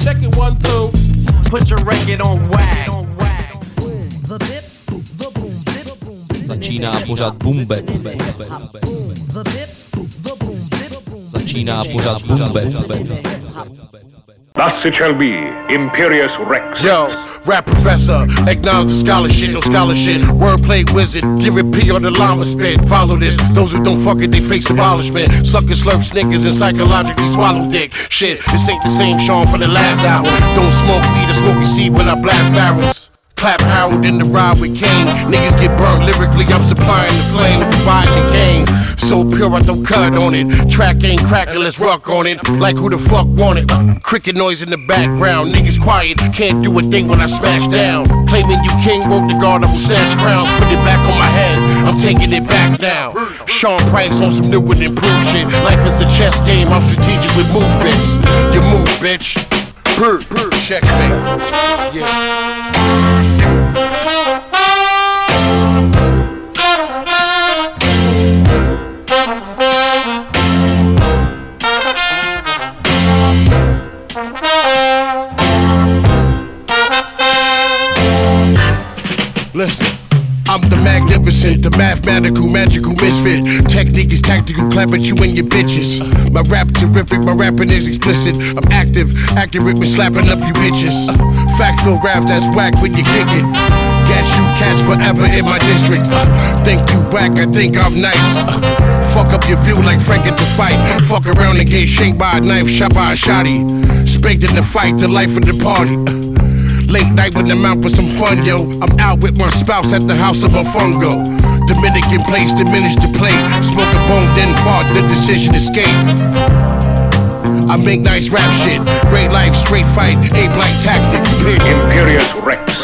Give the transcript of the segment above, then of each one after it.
Check it one, two. Put your record on wag. On wag the boom bit Začíná pořád bumbe. Začíná pořád bumbe. Thus it shall be, Imperious Rex. Yo, rap professor, acknowledge scholarship, no scholarship. Wordplay wizard, give it P on the llama spit. Follow this, those who don't fuck it, they face abolishment. Sucker slurp snickers and psychologically swallow dick. Shit, this ain't the same Sean from the last album. Don't smoke weed or smoky seed when I blast barrels. Clap Harold in the ride with Kane. Niggas get burnt lyrically, I'm supplying the flame, providing the cane. So pure, I don't cut on it. Track ain't cracking, let's rock on it. Like who the fuck want it? Cricket noise in the background. Niggas quiet, can't do a thing when I smash down. Claiming you king, broke the guard, I will snatch crown. Put it back on my head, I'm taking it back now. Sean Price on some new and improved shit. Life is a chess game, I'm strategic with movements. You move, bitch. Brr, brr, checkmate. Yeah. Magnificent, the mathematical, magical misfit. Technique is tactical, clap at you and your bitches. My rap terrific, my rapping is explicit. I'm active, accurate with slapping up you bitches. Factual rap that's whack when you kick it. Gas you cats forever in my district. Uh, think you whack, I think I'm nice. Uh, fuck up your view like Frank at the fight. Fuck around and get shanked by a knife, shot by a shotty. Spanked in the fight, the life of the party. Uh, Late night with I'm out for some fun, yo. I'm out with my spouse at the house of a fungo. Dominican place, diminish the plate. Smoke a bone, then fart, the decision escape. I make nice rap shit. Great life, straight fight, ape like tactics. Imperious Rex.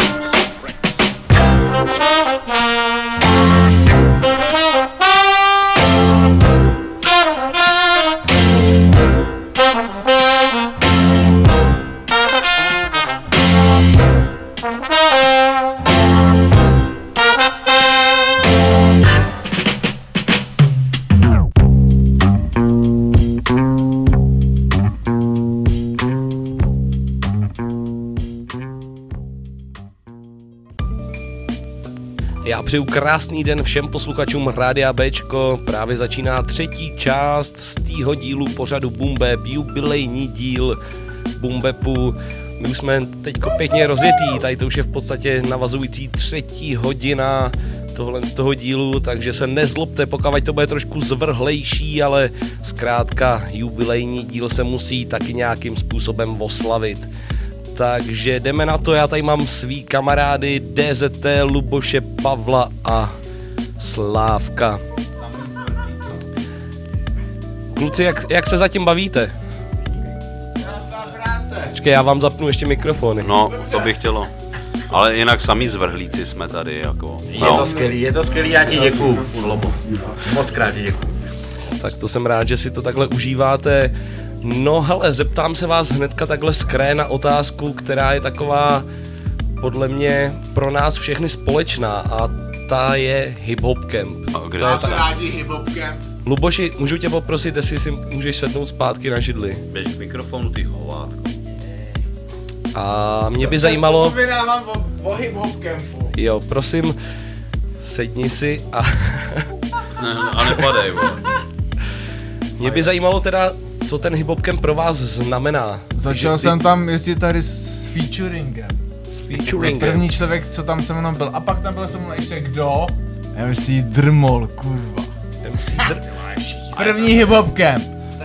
Přeju krásný den všem posluchačům Rádia Bčko. Právě začíná třetí část z týho dílu pořadu Bumbeb, jubilejní díl Bumbepu. My už jsme teď pěkně rozjetý, tady to už je v podstatě navazující třetí hodina tohle z toho dílu, takže se nezlobte, pokud to bude trošku zvrhlejší, ale zkrátka jubilejní díl se musí taky nějakým způsobem oslavit. Takže jdeme na to, já tady mám svý kamarády DZT, Luboše, Pavla a Slávka. Kluci, jak, jak se zatím bavíte? Počkej, já vám zapnu ještě mikrofony. No, to bych chtělo. Ale jinak sami zvrhlíci jsme tady, jako. Je to skvělý, je to skvělý, já ti děkuju, Lobo. Moc krát ti děkuju. Tak to jsem rád, že si to takhle užíváte. No hele, zeptám se vás hnedka takhle z kraje na otázku, která je taková podle mě pro nás všechny společná a ta je Hip Hop Camp. A kde To je to ta-? Rádi hip-hopkem. Luboši, můžu tě poprosit, jestli si můžeš sednout zpátky na židli. Běž k mikrofonu, ty hovátko. A mě by zajímalo, Povídám o, o hip-hopkempu. jo, prosím, sedni si a Ne, a nepadej, mě by zajímalo teda, co ten Hip pro vás znamená. Začal Že jsem tam jezdit tady s featuringem. s featuringem. První člověk, co tam se mnou byl. A pak tam byl se mnou ještě kdo? MC Drmol, kurva. MC Dr- První hiphopkem.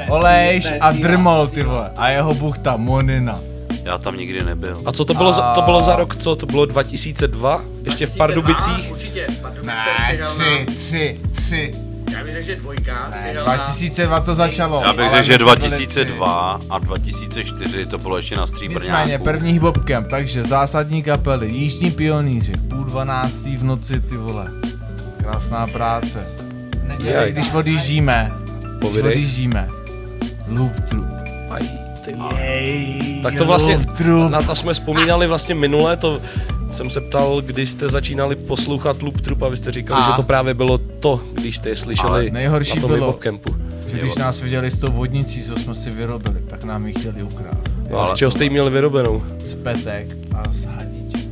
Olejš a Drmol, ty vole. A jeho buchta, Monina. Já tam nikdy nebyl. A co to bylo, za, to bylo za rok, co? To bylo 2002? Ještě v Pardubicích? Určitě, Ne, tři, tři, tři. Řekl, že dvojka, Ne, 2002 to začalo. Já bych řekl, že my jsme byli 2002 a 2004 to bylo ještě na tři. Nicméně, Stříbrňáku. první hiphopkem, takže zásadní kapely, Jižní pioníři, půl dvanáctý v noci, ty vole. Krásná práce. Neděli, Jaj. když odjíždíme, když odjíždíme, Loop Troop. Jej, Tak to vlastně, na to jsme vzpomínali vlastně minule, to jsem se ptal, kdy jste začínali poslouchat Loop Troop a vy jste říkali, A? že to právě bylo to, když jste je slyšeli Ale nejhorší na tom bylo- Campu. Že když nás viděli s tou vodnicí, co jsme si vyrobili, tak nám ji chtěli ukrást. Jo, z čeho jste ji měli vyrobenou? Z petek a z hadiček.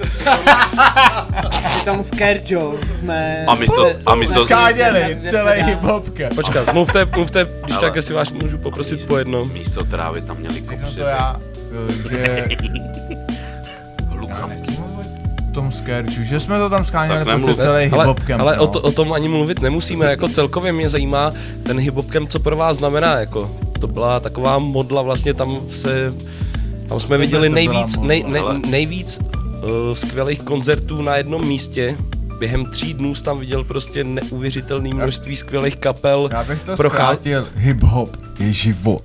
Přitom s Kerčou jsme... A místo- a místo- Skáděli celý hip-hopka. Počkat, mluvte, mluvte, když tak, jestli vás můžu poprosit po jednom. Místo trávy tam měli Řeknu kopři. to já, že Lukavky. Tom skerču, že jsme to tam skáněli prostě celý Ale, hip-hopkem. ale no. o, to, o tom ani mluvit nemusíme, jako celkově mě zajímá ten hip-hopkem, co pro vás znamená, jako to byla taková modla, vlastně tam se, tam jsme viděli to byla nejvíc, modla, nej, nej, nejvíc uh, skvělých koncertů na jednom místě, během tří dnů jsi tam viděl prostě neuvěřitelné množství skvělých kapel. Já bych to Prochá- zkrátil, hip-hop je život.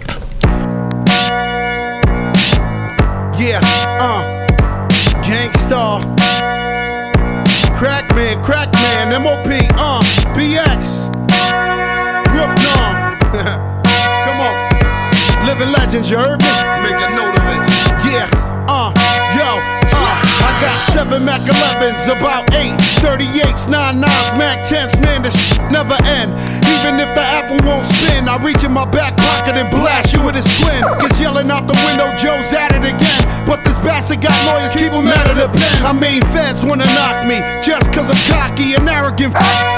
Yeah, uh, Gangstar, Crackman, Crackman, MOP, uh, BX, Brooklyn. Come on, living legends, you heard me? Make a note of it. Yeah, uh, yo, uh, I got seven Mac 11s, about eight 38s, nine nines, Mac 10s, man, this never end. Even if the apple won't spin, I reach in my back pocket and blast you with his twin. Gets yelling out the window, Joe's at it again. But bastard got lawyers, keep him out of the pen. I mean, feds wanna knock me just cause I'm cocky and arrogant.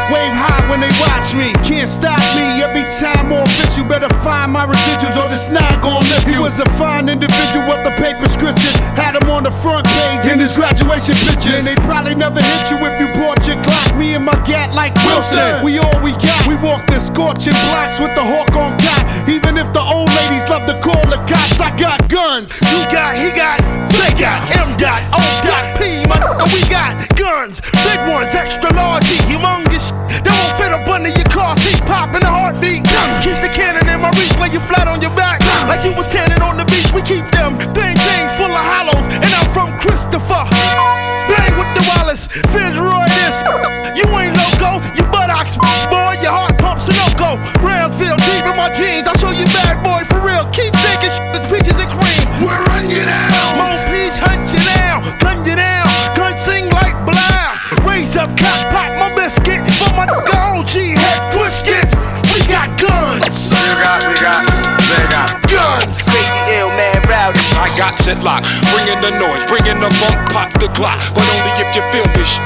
Wave high when they watch me, can't stop me. Every time more fish, you better find my residuals or this not gon' lift you. He was a fine individual with the paper scripture. Had him on the front page in his graduation pictures. And they probably never hit you if you brought your Glock. Me and my gat like Wilson. We all we got. We walk the scorching blocks with the hawk on cot. Even if the old ladies love to call the cops, I got guns. You got, he got, they got, M got, O got, P, mother, we got guns. Big ones, extra large, humongous. They won't fit up under your car seat, pop in a heartbeat. Keep the cannon in my reach, lay you flat on your back. Like you was tanning on the beach, we keep them thing things full of hollows. And I'm from Christopher. Bang with the Wallace, Fitzroy this. You ain't loco, shit locked, bringing the noise, bringing the funk, pop the clock, but only if you feel this. sh-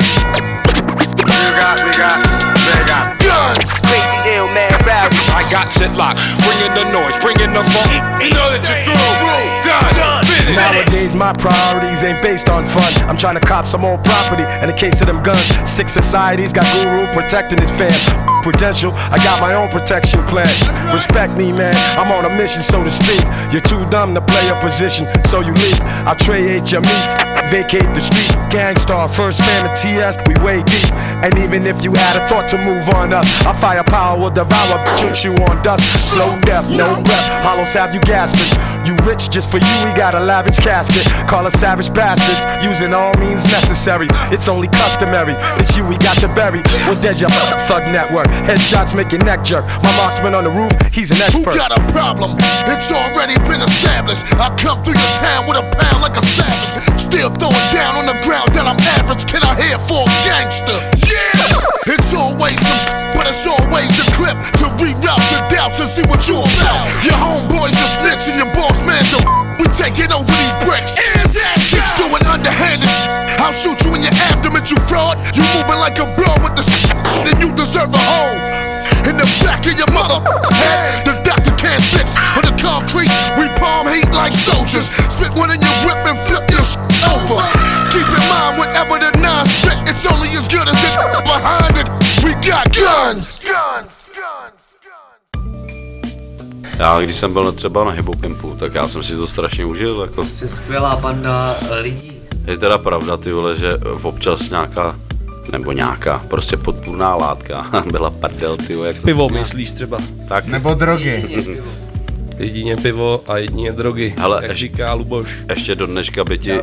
You got, we got, they got Guns. crazy ill man rowdy. I got shit locked, bringing the noise, bringing the funk. You know that you're through, done, finished. Nowadays, my priorities ain't based on fun. I'm trying to cop some more property. In the case of them guns, six societies got guru protecting his fam. Prudential, I got my own protection plan. Respect me, man. I'm on a mission, so to speak. You're too dumb to play a position, so you leave. I trade your meat, vacate the street. Gangstar, first fan of TS, we way deep. And even if you had a thought to move on us, our firepower will devour, shoot you on dust. Slow death, no breath. Hollows have you gasping. You rich just for you, we got a lavish casket. Call us savage bastards, using all means necessary. It's only customary. It's you we got to bury. We're dead, your thug network. Headshots make your neck jerk. My marksman on the roof, he's an expert. Who got a problem? It's already been established. I come through your town with a pound like a savage. Still throwing down on the ground that I'm average. Can I hear for a gangster? Yeah! It's always some s- but it's always a clip to reroute your doubts and see what you're about. Your homeboys are snitching, your boss man's a we taking over these bricks. Is that Keep doing underhanded sh- I'll shoot you in your abdomen, you fraud. You moving like a bro with the s- then you deserve a hole in the back of your mother head. The doctor can't fix. On the concrete, we palm heat like soldiers. Spit one in your whip and flip your sh- over. Keep in mind, whatever the non spit, it's only as good as the behind it. We got guns. Guns. Já, když jsem byl třeba na Hebo tak já jsem si to strašně užil. Jako. Jsi skvělá banda lidí. Je teda pravda, ty vole, že občas nějaká, nebo nějaká, prostě podpůrná látka byla prdel, ty jak to Pivo myslíš třeba. Tak, Nebo drogy. Jedině pivo a jedině drogy, Hele, jak ještě- říká Luboš. ještě do dneška by ti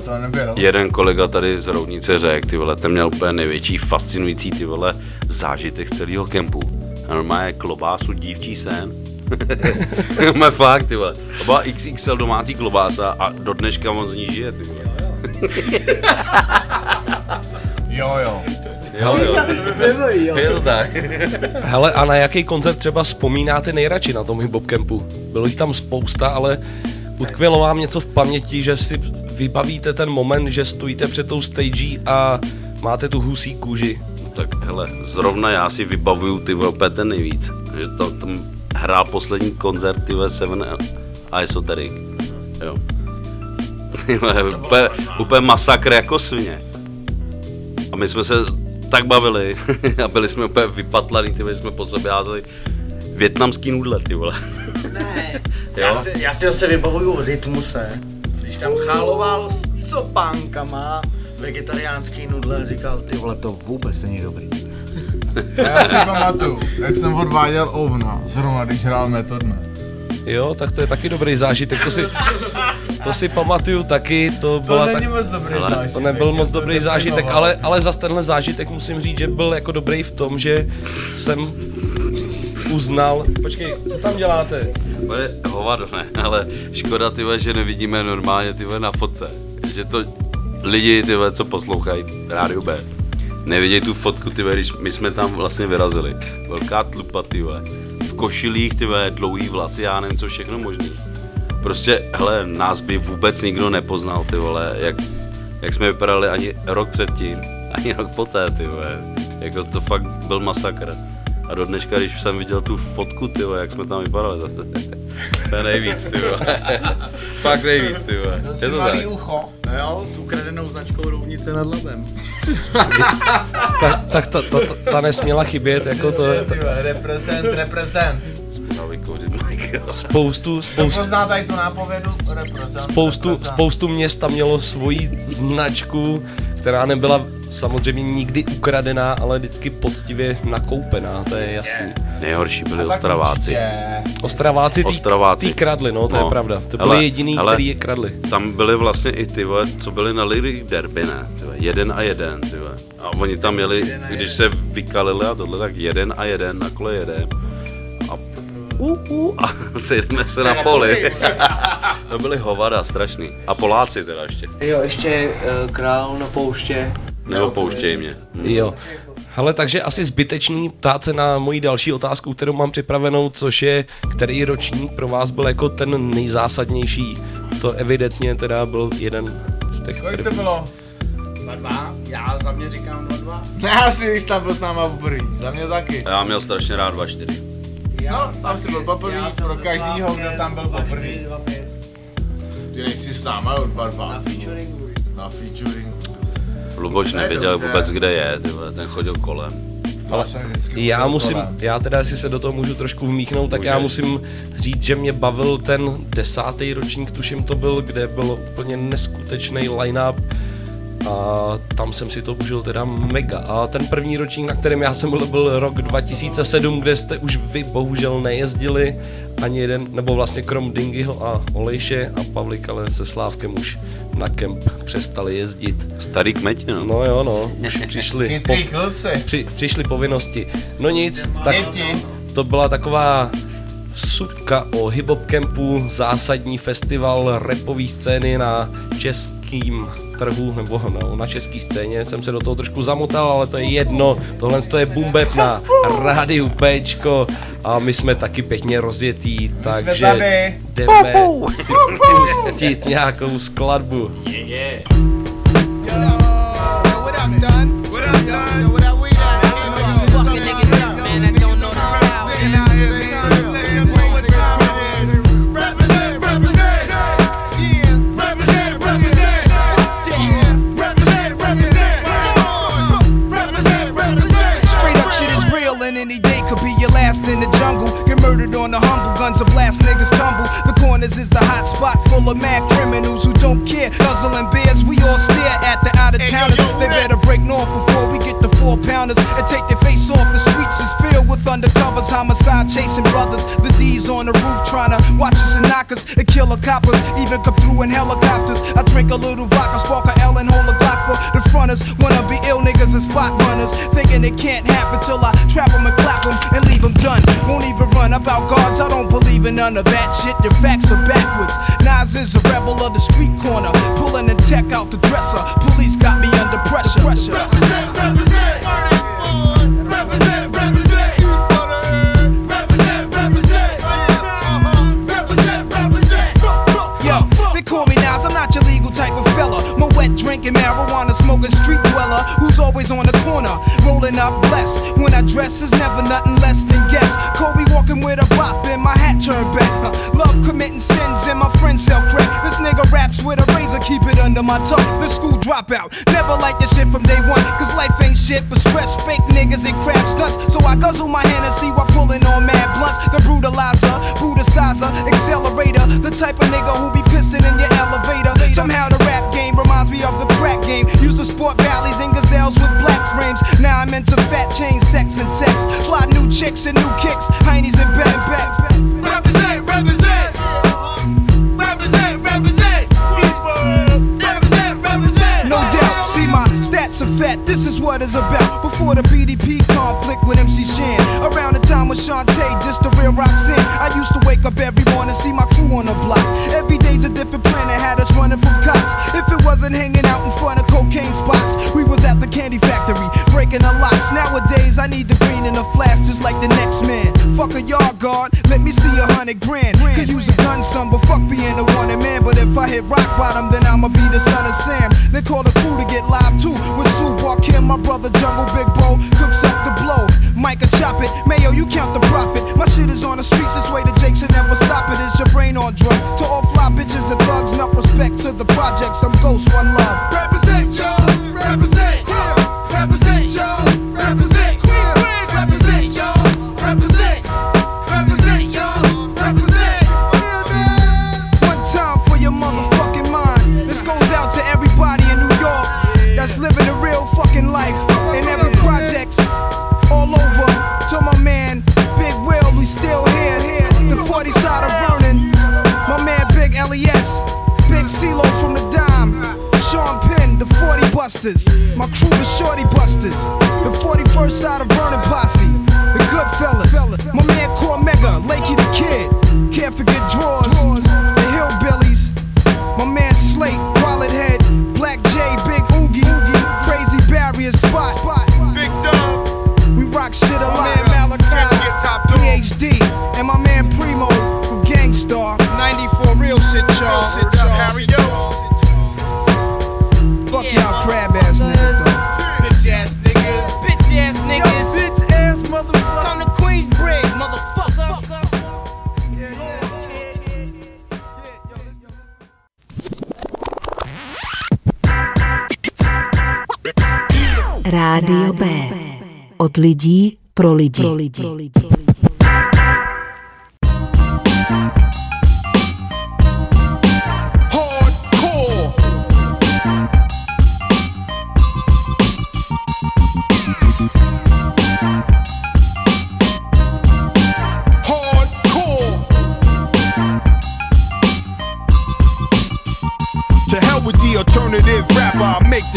jeden kolega tady z Roudnice řekl, ty vole, ten měl úplně největší fascinující, ty vole, zážitek z celého kempu. A normálně klobásu dívčí sen. Má fakt, ty vole. To byla XXL domácí klobása a do dneška on z ní žije, ty vole. Jo, jo. Jo, jo. Je to tak. Hele, a na jaký koncert třeba vzpomínáte nejradši na tom hip campu? Bylo jich tam spousta, ale utkvělo vám něco v paměti, že si vybavíte ten moment, že stojíte před tou stage a máte tu husí kůži. Tak hele, zrovna já si vybavuju ty vole úplně ten nejvíc. Že to, tam hrál poslední koncert ty Seven a Esoteric. Jo. Úplně, úplně masakr jako svině. A my jsme se tak bavili a byli jsme úplně vypatlaný, ty jsme po sobě házeli větnamský nudle, ty vole. Já jo? si, já si zase vybavuju rytmuse, když tam cháloval s copánkama vegetariánský nudle a říkal, ty vole, to vůbec není dobrý. Já si pamatuju, jak jsem odváděl ovna, zrovna když hrál metodne. Jo, tak to je taky dobrý zážitek, to si, to si pamatuju taky, to byla není tak, moc dobrý Ale zážitek, To nebyl moc to dobrý zážitek, deprimoval. ale, ale za tenhle zážitek musím říct, že byl jako dobrý v tom, že jsem uznal, počkej, co tam děláte? To je hovado, ne, ale škoda, ty že nevidíme normálně ty na fotce. Že to lidi, ty co poslouchají Rádio B, nevidějí tu fotku, ty když my jsme tam vlastně vyrazili. Velká tlupa, ty košilích, ty dlouhý vlasy, já nevím, co všechno možný. Prostě, hele, nás by vůbec nikdo nepoznal, ty vole, jak, jak jsme vypadali ani rok předtím, ani rok poté, ty vole. Jako to fakt byl masakr. A do dneška, když jsem viděl tu fotku, ty vole, jak jsme tam vypadali, to, to je nejvíc, ty vole. Fakt nejvíc, ty vole. Je to tak. ucho. No jo, s ukradenou značkou rovnice nad labem. Tak, tak ta, ta, ta, ta nesměla chybět, jako to je, vole, Represent, represent. Spoustu, spoustu, pozná tady tu nápovědu? Represent, spoustu, represent. spoustu měst tam mělo svoji značku, která nebyla samozřejmě nikdy ukradená, ale vždycky poctivě nakoupená, to je jasný. Nejhorší byli Ostraváci. Ostraváci tý, Ostraváci. tý kradli, no, to je pravda. To byli hele, jediný, hele, který je kradli. Tam byli vlastně i ty vole, co byli na Lyric Derby, ne? Ty vole, jeden a jeden, ty. A oni tam měli, když se vykalili a tohle, tak jeden a jeden, na kole jeden. A uh, uh, a sejdeme se na poli. to byly hovada, strašný. A Poláci teda ještě. Jo, ještě uh, král na pouště. Neopouštěj mě. Jo. Hele, takže asi zbytečný ptát se na moji další otázku, kterou mám připravenou, což je, který ročník pro vás byl jako ten nejzásadnější. To evidentně teda byl jeden z těch Kolik to bylo? 2-2, já za mě říkám 2-2. Já si když tam byl s náma poprvé. Za mě taky. Já měl strašně rád 2-4. No, tam si byl poprvé, pro každýho, kdo tam byl poprvé. Ty nejsi s náma od barba. Na featuringu. Na featuringu. Luboš nevěděl vůbec, kde je, ten chodil kolem. Ale já musím, já teda, jestli se do toho můžu trošku vmíchnout, tak já Můžeš. musím říct, že mě bavil ten desátý ročník, tuším to byl, kde byl úplně neskutečný line-up a tam jsem si to užil teda mega. A ten první ročník, na kterém já jsem byl, byl rok 2007, kde jste už vy bohužel nejezdili ani jeden, nebo vlastně krom Dingyho a Olejše a Pavlika, ale se Slávkem už na kemp přestali jezdit. Starý kmeti, no. No jo, no, už přišli, kluci. při, přišli povinnosti. No nic, tak to byla taková vsuvka o hip-hop campu, zásadní festival repové scény na českým trhu, nebo no, na české scéně. Jsem se do toho trošku zamotal, ale to je jedno. Tohle to je Bumbeb na rádiu Pčko a my jsme taky pěkně rozjetý, takže tady. jdeme si pustit nějakou skladbu. Straight full of mad criminals who don't care. Guzzling beers, we all stare at the out of towners. They better break north before we get the four pounders and take their face off. The streets is filled with undercovers, homicide chasing brothers. The D's on the roof trying to watch us and knock us and kill a coppers. Even come through in helicopters. I drink a little vodka, spark a L and hold a Glock for the fronters. Wanna be ill niggas and spot runners. Thinking it can't happen till I trap them and clap them and leave them done. Won't even about guards, I don't believe in none of that shit. Your facts are backwards. Nas is a rebel of the street corner. Pulling and tech out the dresser. Police got me under pressure. pressure. Always on the corner, rolling up blessed. When I dress is never nothing less than guess. Kobe walking with a bop and my hat turned back. Huh. Love committing sins and my friends sell crack. This nigga raps with a razor, keep it under my tongue. The school dropout, never like this shit from day one. Cause life ain't shit but stress, fake niggas and crap stunts. So I guzzle my hand and see why pulling on mad blunts. The brutalizer, brutalizer, accelerator. The type of nigga who be pissing in your elevator. Somehow the rap game reminds me of the crack game. Used to sport valleys and gazelles with black frames. Now I'm into fat chain, sex and text. Fly new chicks and new kicks, heinies and bags, bags. Represent, represent. Represent, represent. Represent, represent. No doubt, see my stats are fat, this is what it's about. Before the PDP conflict with MC Shan. Around the time with Shantae, just the real Roxanne. I used to wake up every morning, see my crew on the block. Every day's a different planet, had us running from cops. If it wasn't hanging out in front of the locks. Nowadays, I need the green in the flash, just like the next man. Fuck a yard guard, let me see a hundred grand. Could use a gun, son, but fuck being a wanted man. But if I hit rock bottom, then I'ma be the son of Sam. They call the crew to get live too. With Sue Kim, my brother Jungle Big Bro, cooks up the blow. Micah chop it, Mayo, you count the profit. My shit is on the streets, this way the Jakes will never stop it. Is your brain on drugs? To all fly bitches and thugs, enough respect to the projects. I'm ghost, one love. Lidí pro lidi. Pro lidi. Hardcore.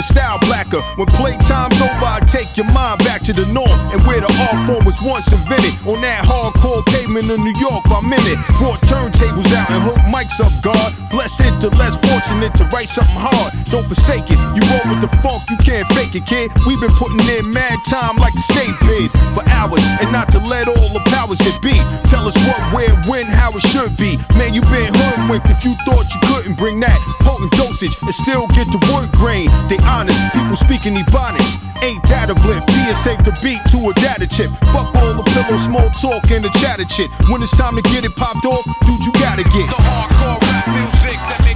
The style blacker. When playtime's over, I take your mind back to the norm and where the art form was once invented. On that hardcore pavement of New York by minute. Brought turntables out and hook mics up, God. Bless it the less fortunate to write something hard. Don't forsake it. You roll with the funk, you can't fake it, kid. We've been putting in mad time like the state bid for hours and not to let all the powers that be. Tell us what, where, when, how it should be. Man, you been hoodwinked if you thought you couldn't bring that potent dosage and still get the word grain. They honest, people speaking ebonics. Ain't that a blip? Being safe to beat to a data chip. Fuck all the pillow, small talk, and the chatter shit. When it's time to get it popped off, dude, you gotta get the hardcore rap music that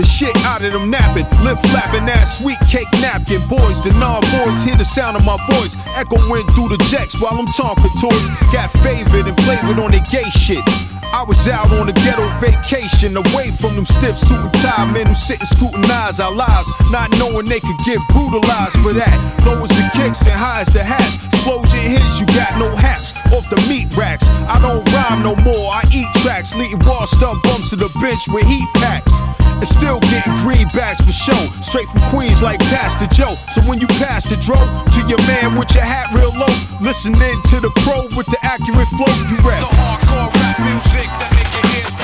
the shit out of them napping. Lip flapping that sweet cake napkin. Boys, the non-boys hear the sound of my voice echoing through the jacks while I'm talking toys. Got favored and played with on their gay shit. I was out on a ghetto vacation, away from them stiff suit and tie men who sit and scrutinize our lives, not knowing they could get brutalized for that. Low as the kicks and high as the hats. Explosion hits, you got no hats off the meat racks. I don't rhyme no more, I eat tracks, leading washed up bumps to the bench with heat packs. And still getting greenbacks for show. Straight from Queens like Pastor Joe. So when you pass the dro to your man with your hat real low, listening to the pro with the accurate flow, you rap. The hardcore rap music that make your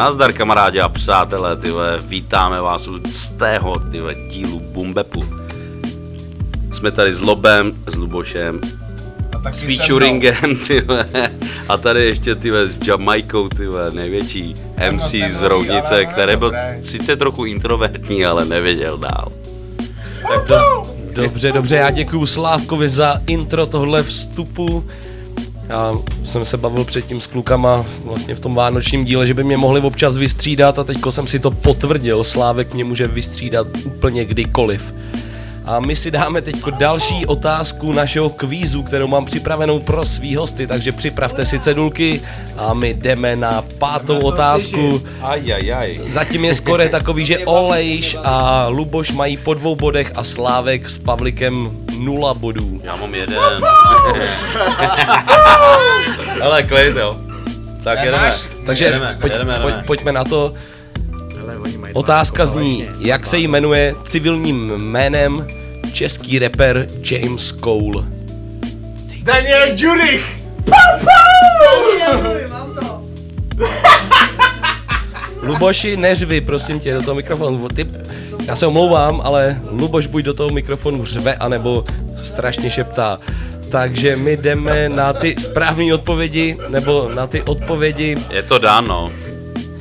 Nazdar kamarádi a přátelé, ty vole, vítáme vás u z tého, ty vole, dílu Bumbepu. Jsme tady s Lobem, s Lubošem, taky s featuringem, ty vole, a tady ještě, ty vole, s Jamaikou, ty vole, největší MC z ale který byl dobré. sice trochu introvertní, ale nevěděl dál. Tak do, dobře, dobře, já děkuju Slávkovi za intro tohle vstupu. Já jsem se bavil předtím s klukama vlastně v tom vánočním díle, že by mě mohli občas vystřídat a teďko jsem si to potvrdil. Slávek mě může vystřídat úplně kdykoliv. A my si dáme teď další otázku našeho kvízu, kterou mám připravenou pro svý hosty, takže připravte si cedulky a my jdeme na pátou otázku. Ajajaj. Zatím je skore takový, že Olejš a Luboš mají po dvou bodech a Slávek s Pavlikem nula bodů. Já mám jeden. Ale klid, jo. Tak jedeme. Takže jedeme, pojď, jedeme, pojď, jedeme. pojďme na to. Otázka zní, jak se jmenuje civilním jménem český rapper James Cole? Daniel Jurich! Luboši, neřvi, prosím tě, do toho mikrofonu. Ty, já se omlouvám, ale Luboš buď do toho mikrofonu řve, anebo strašně šeptá. Takže my jdeme na ty správné odpovědi, nebo na ty odpovědi. Je to dáno.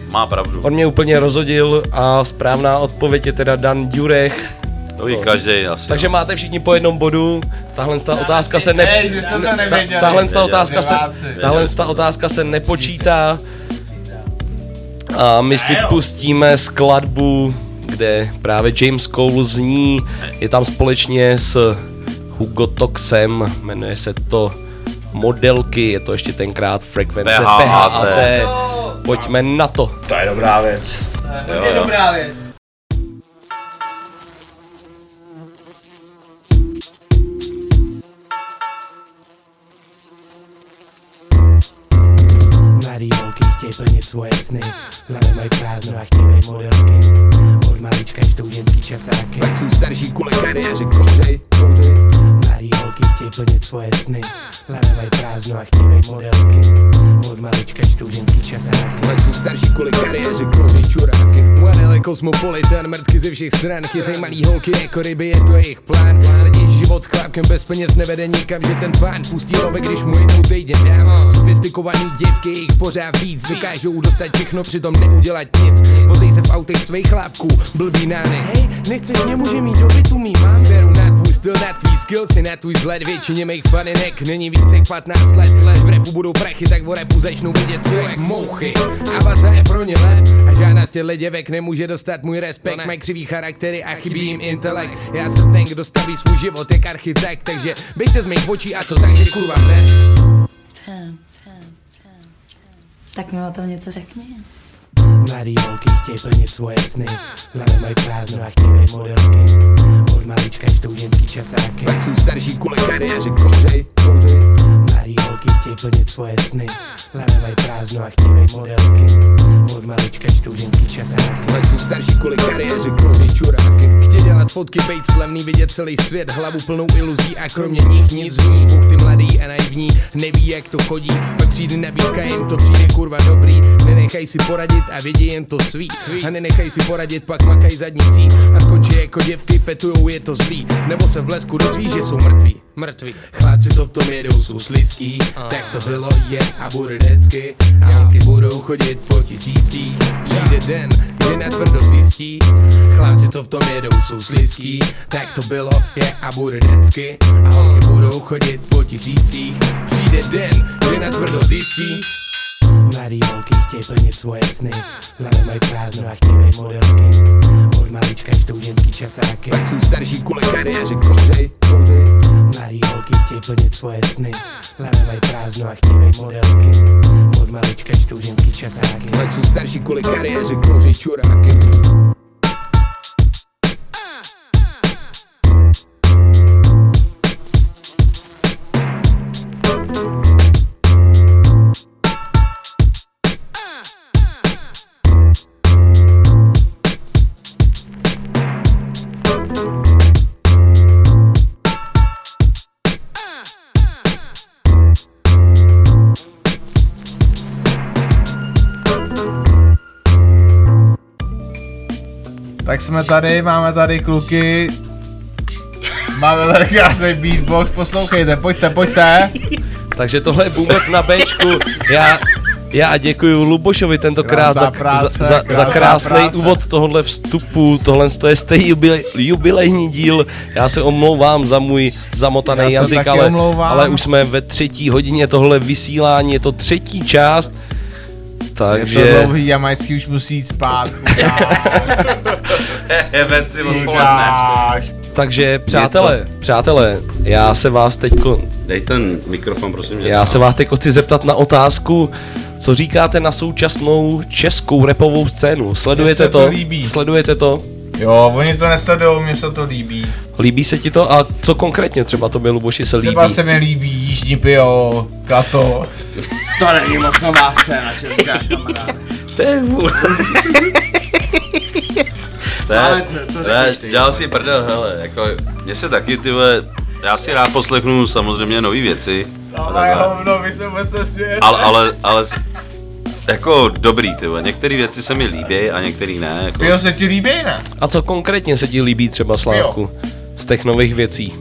Má pravdu. On mě úplně rozhodil a správná odpověď je teda Dan Durech. To ví každý asi. Takže máte všichni po jednom bodu. Tahle ta otázka se ne... Že to. Tahle ta otázka se, tahle ta otázka se nepočítá. A my si pustíme skladbu, kde právě James Cole zní. Je tam společně s Hugo Toxem, jmenuje se to Modelky, je to ještě tenkrát frekvence PHAT. PHAT. Pojďme na to. To je dobrá věc. To je dobrá věc. Mladý holky chtějí plnit svoje sny Hlavy mají prázdno a chtějí být modelky Od malička čtou ženský časáky Pak jsou starší kvůli kariéře kouřej, kouřej Mladý holky chtějí plnit svoje sny. Mají prázdno a chtějí být modelky. Od malička čtou ženský časáky jsou starší kvůli kariéře kouřej čuráky. One kosmopolitan, mrtky ze všech stran. Chytej malý holky jako ryby, je to jejich plán. Lidi život s chlápkem bez peněz nevede nikam Že ten pán pustí love, když mu jednou týdně dám Sofistikovaný děvky, jich pořád víc Dokážou dostat všechno, přitom neudělat nic. Vozej se v autech svých chlápků, blbý nány. Hej, nechceš mě, může mít do bytu mý mám. Seru na tvůj styl, na tvůj skillsy, na tvůj vzhled Většině mých faninek není víc jak 15 let v repu budou prachy, tak o repu začnou vidět co jak mouchy. Avatar je pro ně lep a žádná z těchto děvek nemůže dostat můj respekt. Mají křivý charaktery a chybí jim intelekt. Já jsem ten, kdo staví svůj život jak architekt Takže běžte z mých očí a to takže kurva hned Tak mi o tom něco řekni. Mladý holky chtějí plnit svoje sny. Hlavy mají prázdno a chtějí být modelky. Od malička čtou ženský časáky Pak jsou starší kvůli kariéře kouřej, kouřej Mladý holky chtějí plnit svoje sny. Mají prázdno a chtějí být modelky. Od malička čtou ženský časáky. Jsou starší kvůli kariéře kouřej čuráky. Chtějí dělat fotky, bejt slavný, vidět celý svět Hlavu plnou iluzí a kromě nich nic v ní. Bůh ty mladý a naivní, neví jak to chodí. Pak přijde nabídka, jim to přijde kurva dobrý. Nenechaj si poradit a vědí jen to svý. A nenechaj si poradit, pak makaj zadnicí. A skončí jako děvky, fetujou, je to zlý. Nebo se v blesku dozví, že jsou mrtví Mrtví. Chláci, co v tom jedou, jsou slizký. Tak to bylo, je a bude vždycky. A holky budou chodit po tisících. Přijde den, kdy natvrdo zjistí. Chláci, co v tom jedou, jsou slizký. Tak to bylo, je a bude vždycky. A holky budou chodit po tisících. Přijde den, kdy natvrdo zjistí. Mladý holky chtějí plnit svoje sny. Hlavy mají prázdno a chtějí být modelky. Od malička čtou ženský časáky. Pak jsou starší kvůli kariéře kouřej, kouřej Mladý holky chtějí plnit svoje sny mají prázdno a chtějí být modelky. Od malička čtou ženský časáky. Pak jsou starší kvůli kariéře kouřej čuráky Tak jsme tady, máme tady kluky. Máme tady krásný beatbox, poslouchejte, pojďte, pojďte. Takže tohle je Bumbeb na Bčku. Já, já děkuji Lubošovi tentokrát za, práce, za, za, za krásný práce. úvod tohohle vstupu. Tohle to je stej jubilej, jubilejní díl. Já se omlouvám za můj zamotaný Já jazyk, ale, omlouvám. ale už jsme ve třetí hodině tohle vysílání. Je to třetí část. Takže... Je to dlouhý, Jamajský už musí jít spát. Heveci Chudáš. Takže přátelé, přátelé, já se vás teďko, Dej ten mikrofon, prosím. já se vás teďko chci zeptat na otázku, co říkáte na současnou českou repovou scénu? Sledujete to? to líbí. Sledujete to? Jo, oni to nesledují, mně se to líbí. Líbí se ti to? A co konkrétně třeba tobě, Luboši, se líbí? Třeba se mi líbí Jižní Pio, Kato. To není moc nová scéna česká, kamaráde. To je vůl. Ty? dělal si prdel, hele, jako, mně se taky, ty vole, já si rád poslechnu samozřejmě nové věci, Ale hovno, vy se nesmějete. ale, ale, ale, jako dobrý, ty vole, některé věci se mi líbí a některé ne, jako, Pio se ti líbí, ne? A co konkrétně se ti líbí třeba, Slávku, z těch nových věcí?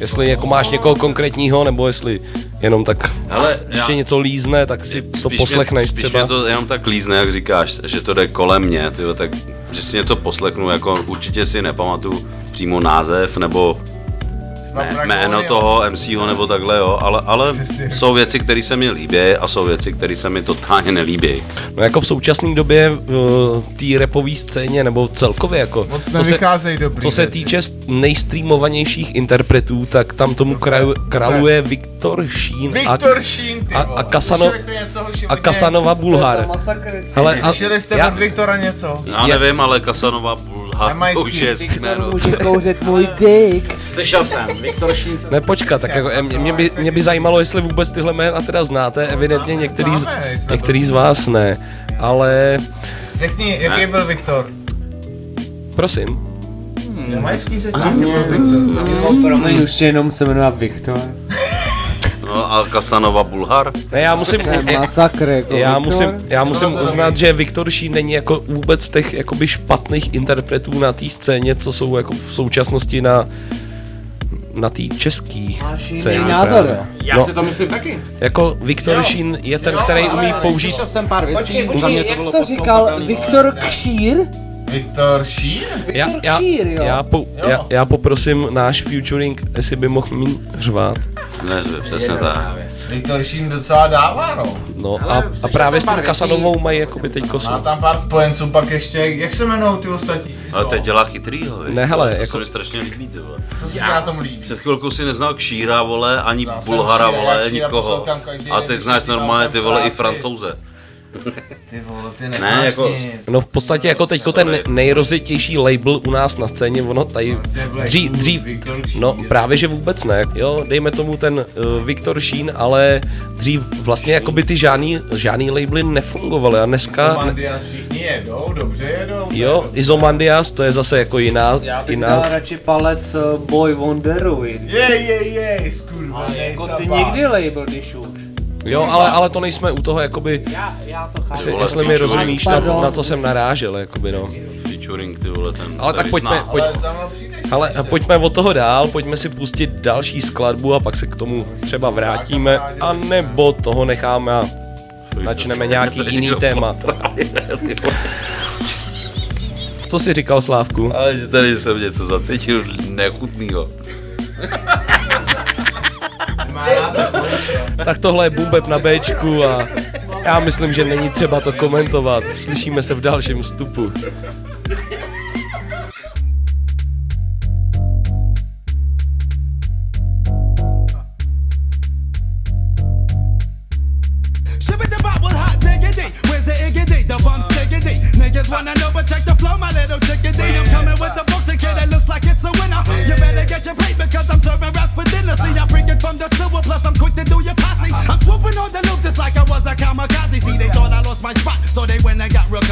Jestli jako máš někoho konkrétního, nebo jestli jenom tak, Hele, když já- něco lízne, tak si to poslechneš mě, třeba. mě to jenom tak lízne, jak říkáš, že to jde kolem mě, ty vole, tak, že si něco poslechnu, jako určitě si nepamatuju přímo název, nebo jméno toho MCho nebo takhle, jo, ale, ale jsou věci, které se mi líbí a jsou věci, které se mi totálně nelíbí. No jako v současné době v té repové scéně, nebo celkově jako, Moc co se, dobrý co se týče nejstreamovanějších interpretů, tak tam tomu kraju, králuje Viktor Šín Viktor a, Šín, ty a, a, Kasano, a? Kasanova Bulhar. Hele, a, Slyšeli jste já, od Viktora něco? Já nevím, ale Kasanova Bulha, Nemaj to už je. Může kouřit můj dick. Slyšel jsem, Viktor Šínc. ne, počkat, tak jako mě by, mě by zajímalo, jestli vůbec tyhle jména teda znáte, evidentně některý, z, některý z vás ne, ale Řekni, jaký byl Viktor? prosím. Jamajský se Promiň, už jenom se jmenuje Viktor. No a Kasanova Bulhar? Ne, já musím, je masakr, jako já Viktor. musím, já musím uznat, že Viktor Šín není jako vůbec těch jakoby špatných interpretů na té scéně, co jsou jako v současnosti na na té české scéně. názor, jo? Já no, si to myslím taky. Jako Viktor Jo. Šín je ten, Jo, který ale umí použít jsem pár věcí, Počkej, počkej, mě to jak jsi to říkal? Viktor Kšír? Viktor Šín? já, Viktor já, Kšír, jo? já, po, já, já poprosím náš featuring, jestli by mohl míň řvát. Ne, že přesně tak. Viktor Šín docela dává, no. No Ale a, a právě s tím. Kasanovou mají jakoby teď Má kosu. tam pár spojenců, pak ještě, jak se jmenují ty ostatní? Ale teď dělá chytrýho, víš? Ne, hele, to jako- se mi strašně líbí, ty vole. Co se na tom líbí? Před chvilkou si neznal Kšíra, vole, ani Bulhara, vole, nikoho. A teď znáš normálně ty vole i francouze. Ty vole, ty Ne, jako- nic. No v podstatě jako teďko ten nejrozitější label u nás na scéně, ono tady dřív, Moon, dřív, no právě že vůbec ne, jo, dejme tomu ten uh, Viktor Šín, ale dřív vlastně jakoby ty žádný, žádný labely nefungovaly a dneska, ne, Izomandias všichni jedou, dobře jedou. jo, Izomandias to je zase jako jiná, Já bych jiná, dal radši palec eh, Boy Wonderovi. Jej, jej, jej, skurva, Ale jako ty nikdy label, když už. Jo, ale, ale to nejsme u toho jakoby, Já, já to chápu. jestli, jestli mi rozumíš, na co, na co jsem narážel, jakoby no. Featuring, ty vole, ten Ale tak pojďme, pojď, Ale pojďme od toho dál, pojďme si pustit další skladbu a pak se k tomu třeba vrátíme, a nebo toho necháme a načneme nějaký jiný téma. Co jsi říkal, Slávku? Ale že tady jsem něco zacítil nechutnýho. Tak tohle je Bumbeb na Bčku a já myslím, že není třeba to komentovat. Slyšíme se v dalším vstupu. I got real.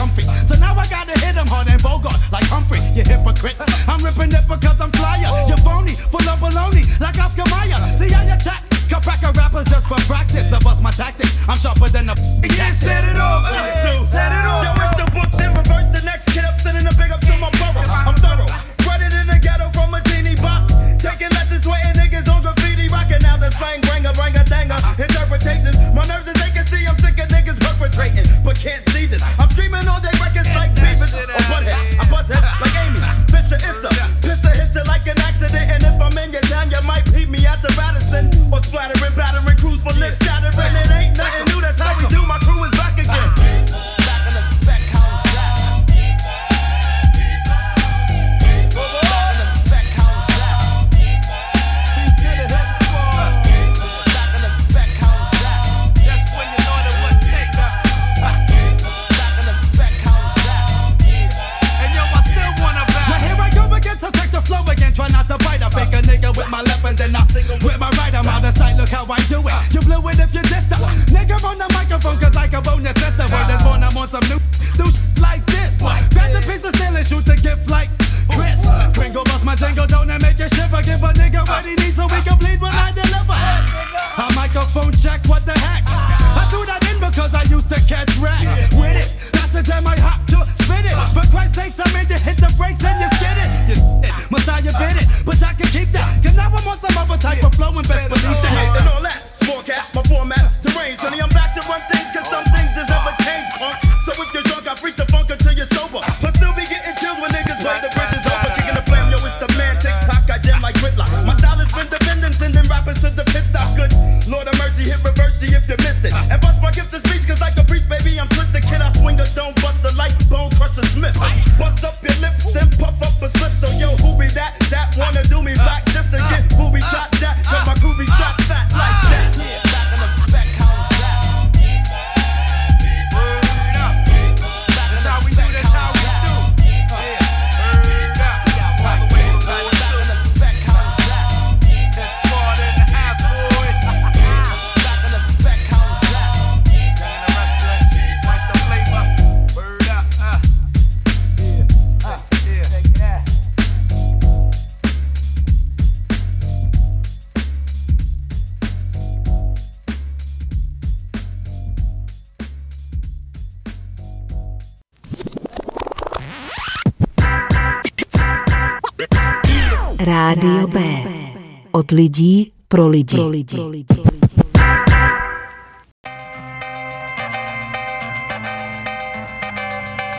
Od lidí pro lidi. Pro lidi.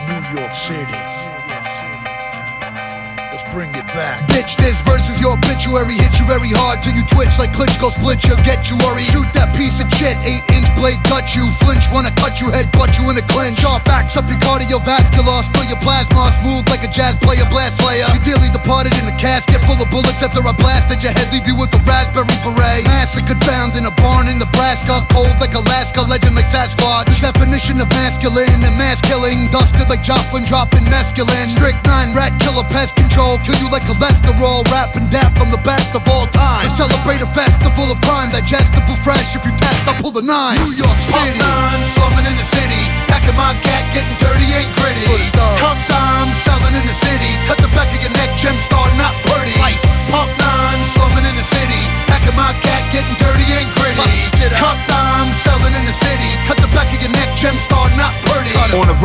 New York City. Let's bring it back. Bitch, this verse is your obituary. Hit you very hard till you twitch like Klitschko split you. Get you worried. Shoot that piece of shit. Eight inch blade cut you. Flinch, wanna cut you. Head butt you in a clinch. Sharp axe up your cardiovascular. Spill your plasma. Smooth like a jazz player. Blast slayer. You dearly departed in a casket full of bullets after I blasted your head. Leave you with a raspberry beret. Massacred found in a barn in Nebraska. Cold like Alaska. Legend like Sasquatch. The definition of masculine and mass killing. Dusted like Joplin. Dropping masculine. Strict nine rat killer pest control. Kill you like cholesterol. Rap and dap. I'm the best of all time. To celebrate a festival of crime. Digestible fresh. If you test, I'll pull the nine. York City. slumming in the city.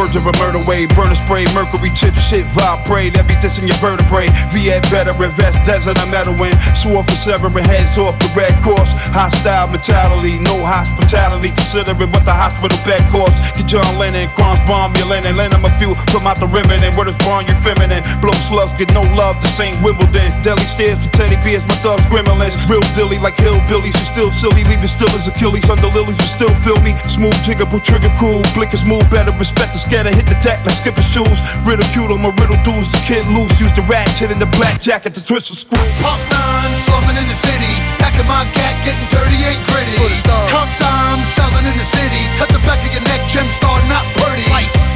Of a murder wave, burner spray, mercury tip shit, vibrate, every this in your vertebrae. VF veteran, vest desert, I'm meddling. Swore for severing heads off the Red Cross. Hostile mentality, no hospitality, considering what the hospital bed costs. Get John Lennon, Crons bomb your linen, lend him a few from out the rimming, and word is born, you're feminine. Blow slugs, get no love to St. Wimbledon. Deli stairs for teddy bears, my thugs gremlins. Real dilly like hillbillies, you still silly, leaving still as Achilles. Under lilies, you still feel me. Smooth jigger, trigger cool, blinkers move better, respect the scatter, hit the tack like skipper shoes. Ridicule on my riddle dudes, the kid loose, use the ratchet in the black jacket to twist a screw. Pump nine, slumming in the city. Packing my cat, getting dirty, ain't gritty. Cups I'm selling in the city. Cut the back of your neck, gem star, not pretty.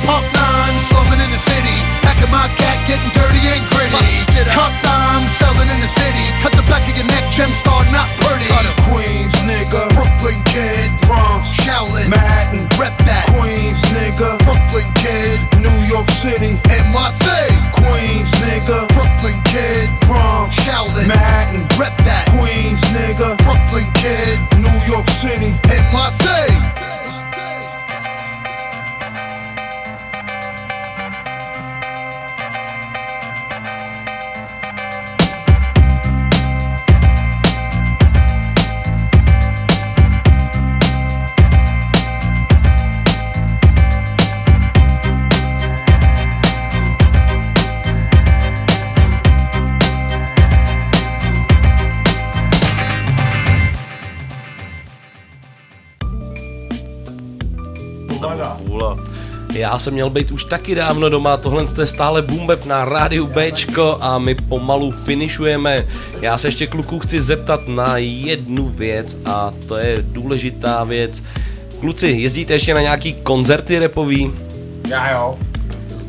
Pump nine, slumming in the city. Packing my cat, getting dirty, ain't gritty. Cup I'm selling in the city. Cut the back of your neck, gem star, not pretty. Queens, nigga. Brooklyn kid. Bronx. Shaolin. Manhattan. Rep that. Queens, nigga. Brooklyn kid. New York City. NYC. Queens, nigga. Brooklyn kid. Bronx. Shaolin. Manhattan. Rep that. Queens, nigga. Brooklyn kid. New York City. NYC. Já jsem měl být už taky dávno doma, tohle je stále Boombep na rádiu Bčko a my pomalu finišujeme. Já se ještě kluků chci zeptat na jednu věc a to je důležitá věc. Kluci, jezdíte ještě na nějaký koncerty repový? Já jo.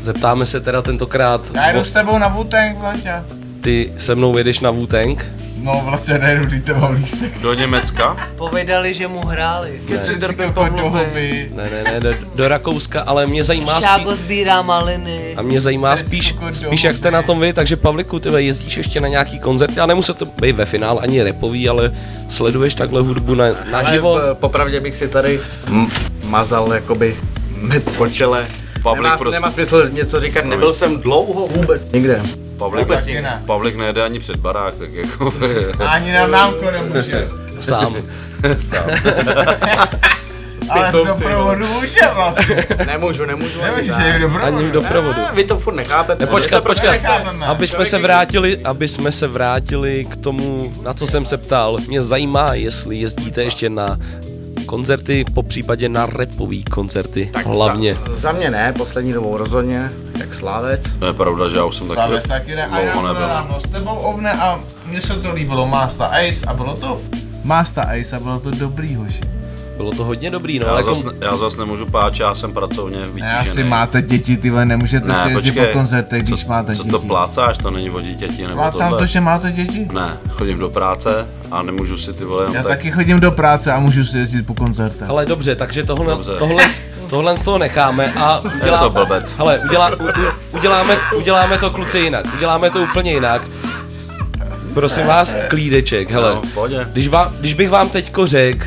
Zeptáme se teda tentokrát. Já jdu s tebou na Wu-Tang v. Ty se mnou jedeš na wu No vlastně nejedu, když to mám lístek. Do Německa? Povědali, že mu hráli. Ne. Ke do huby. Ne, ne, ne, do, do Rakouska, ale mě zajímá Šágo spíš, sbírá maliny. a mě zajímá spíš, spíš jak jste na tom vy, takže Pavliku, ty jezdíš ještě na nějaký koncerty, a nemusí to být ve finále ani repový, ale sleduješ takhle hudbu na, naživo? Ale, popravdě bych si tady m- mazal jakoby med po čele. Pavlik, nemá, prosím. nemá smysl něco říkat, nebyl jsem dlouho vůbec nikde. Pavlik, Vůbec ne. Pavlik nejde ani před barák, tak jako... Ani na námko nemůže. Sám. Sám. Ale v doprovodu může vlastně. Nemůžu, nemůžu. Nemůžeš tak. se doprovodu. Ani v doprovodu. Ne, vy to furt nechápete. Ne, počkat, prostě počkat, nechápeme. aby jsme se vrátili, aby jsme se vrátili k tomu, na co jsem se ptal. Mě zajímá, jestli jezdíte ještě na koncerty, po případě na repový koncerty, Tak hlavně. Za, za mě ne, poslední dobou rozhodně, jak slávec. To je pravda, že já už jsem taky Slavec taky ne. A já nebyl. ráno s tebou ovne a mně se to líbilo. Másta Ace a bylo to Másta Ace a bylo to dobrý hoši. Bylo to hodně dobrý, no. Já ale zas, kom- já zas nemůžu páč, já jsem pracovně Ne, vytížený. asi máte děti, ty nemůžete Ne, si jezdit počkej, po koncertech, když co, máte co děti. to plácáš, to není o dítěti nebo Plácám tohle. to, že máte děti? Ne, chodím do práce a nemůžu si ty vole Já tak... taky chodím do práce a můžu si jezdit po koncertech. Ale dobře, takže tohle, Dobře. tohle, tohle z toho necháme a uděláme, to blbec. hele, udělá, u, u, uděláme, uděláme to kluci jinak, uděláme to úplně jinak. Prosím vás, klídeček, hele, No, v pohodě. když, vám, když bych vám teďko řekl,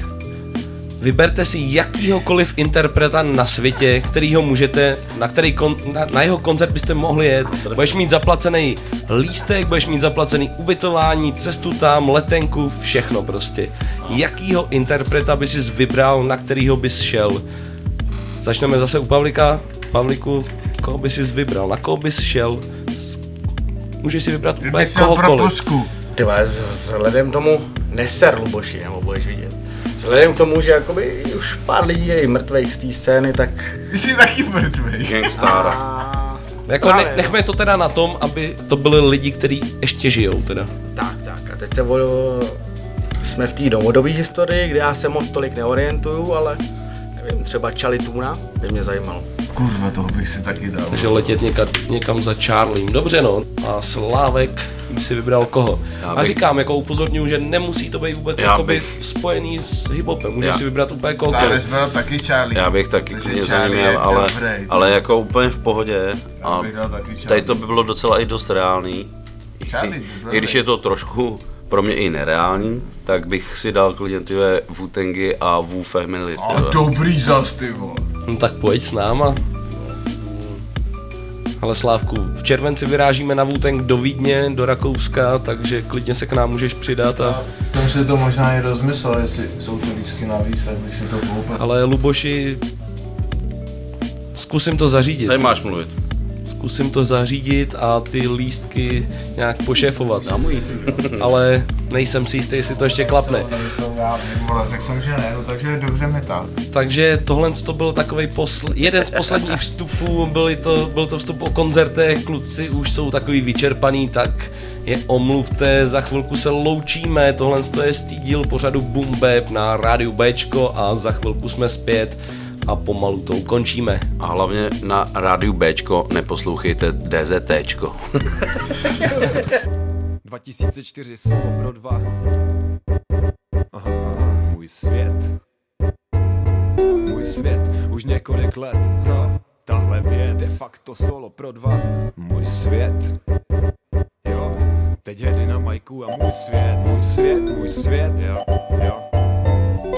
vyberte si jakýhokoliv interpreta na světě, kterýho můžete, na, který kon, na, na jeho koncert byste mohli jet. Budeš mít zaplacený lístek, budeš mít zaplacený ubytování, cestu tam, letenku, všechno prostě. Jakýho interpreta by si vybral, na kterýho bys šel? Začneme zase u Pavlika. Pavliku, koho bys si vybral? Na koho bys šel? Můžeš si vybrat úplně ho kohokoliv. Ty vzhledem tomu neser Luboši, nebo budeš vidět. Vzhledem k tomu, že jakoby už pár lidí je i mrtvých z té scény, tak... Jsi taky mrtvý. Gangstára. Jako ne, nechme to teda na tom, aby to byli lidi, kteří ještě žijou teda. Tak, tak. A teď se o, jsme v té novodobé historii, kde já se moc tolik neorientuju, ale nevím, třeba Chalituna by mě zajímalo. Kurva, toho bych si taky dal. Takže letět někam, někam za Charliem. Dobře no. A Slávek by si vybral koho. Já A bych- říkám, jako upozorňuji, že nemusí to být vůbec Já jakoby bych- spojený s hiphopem. Můžeš Já- si vybrat úplně Záles kohokoliv. byl taky Charlie. Já bych taky klidně za Charlie ním je jel, ale, dobrý. ale jako úplně v pohodě. A bych dal taky Charlie. tady to by bylo docela i dost reálný. I, Charlie I když je to trošku pro mě i nereální, tak bych si dal klidně ty Wu-Tangy a Wu Family. A dobrý zas, ty vole. No tak pojď s náma. Ale Slávku, v červenci vyrážíme na Wu-Tang do Vídně, do Rakouska, takže klidně se k nám můžeš přidat a... Tam si to možná i rozmyslel, jestli jsou to lístky navíc, tak bych si to koupil. Ale Luboši, zkusím to zařídit. Tady máš mluvit. Zkusím to zařídit a ty lístky nějak pošéfovat. Ale nejsem si jistý, jestli to ještě klapne. Takže dobře mi tak. Takže tohle to byl takový posl- jeden z posledních vstupů, byly to, byl to vstup o koncertech, kluci už jsou takový vyčerpaný, tak je omluvte, za chvilku se loučíme, tohle to je stý díl pořadu Boom Bap na rádiu Bčko a za chvilku jsme zpět a pomalu to ukončíme. A hlavně na rádiu Bčko neposlouchejte DZTčko. 2004 solo pro dva. Aha, můj svět. Můj svět už několik let. No, tahle věc. De facto solo pro dva. Můj svět. Jo, teď jedy na majku a můj svět. Můj svět, můj svět. Jo, jo.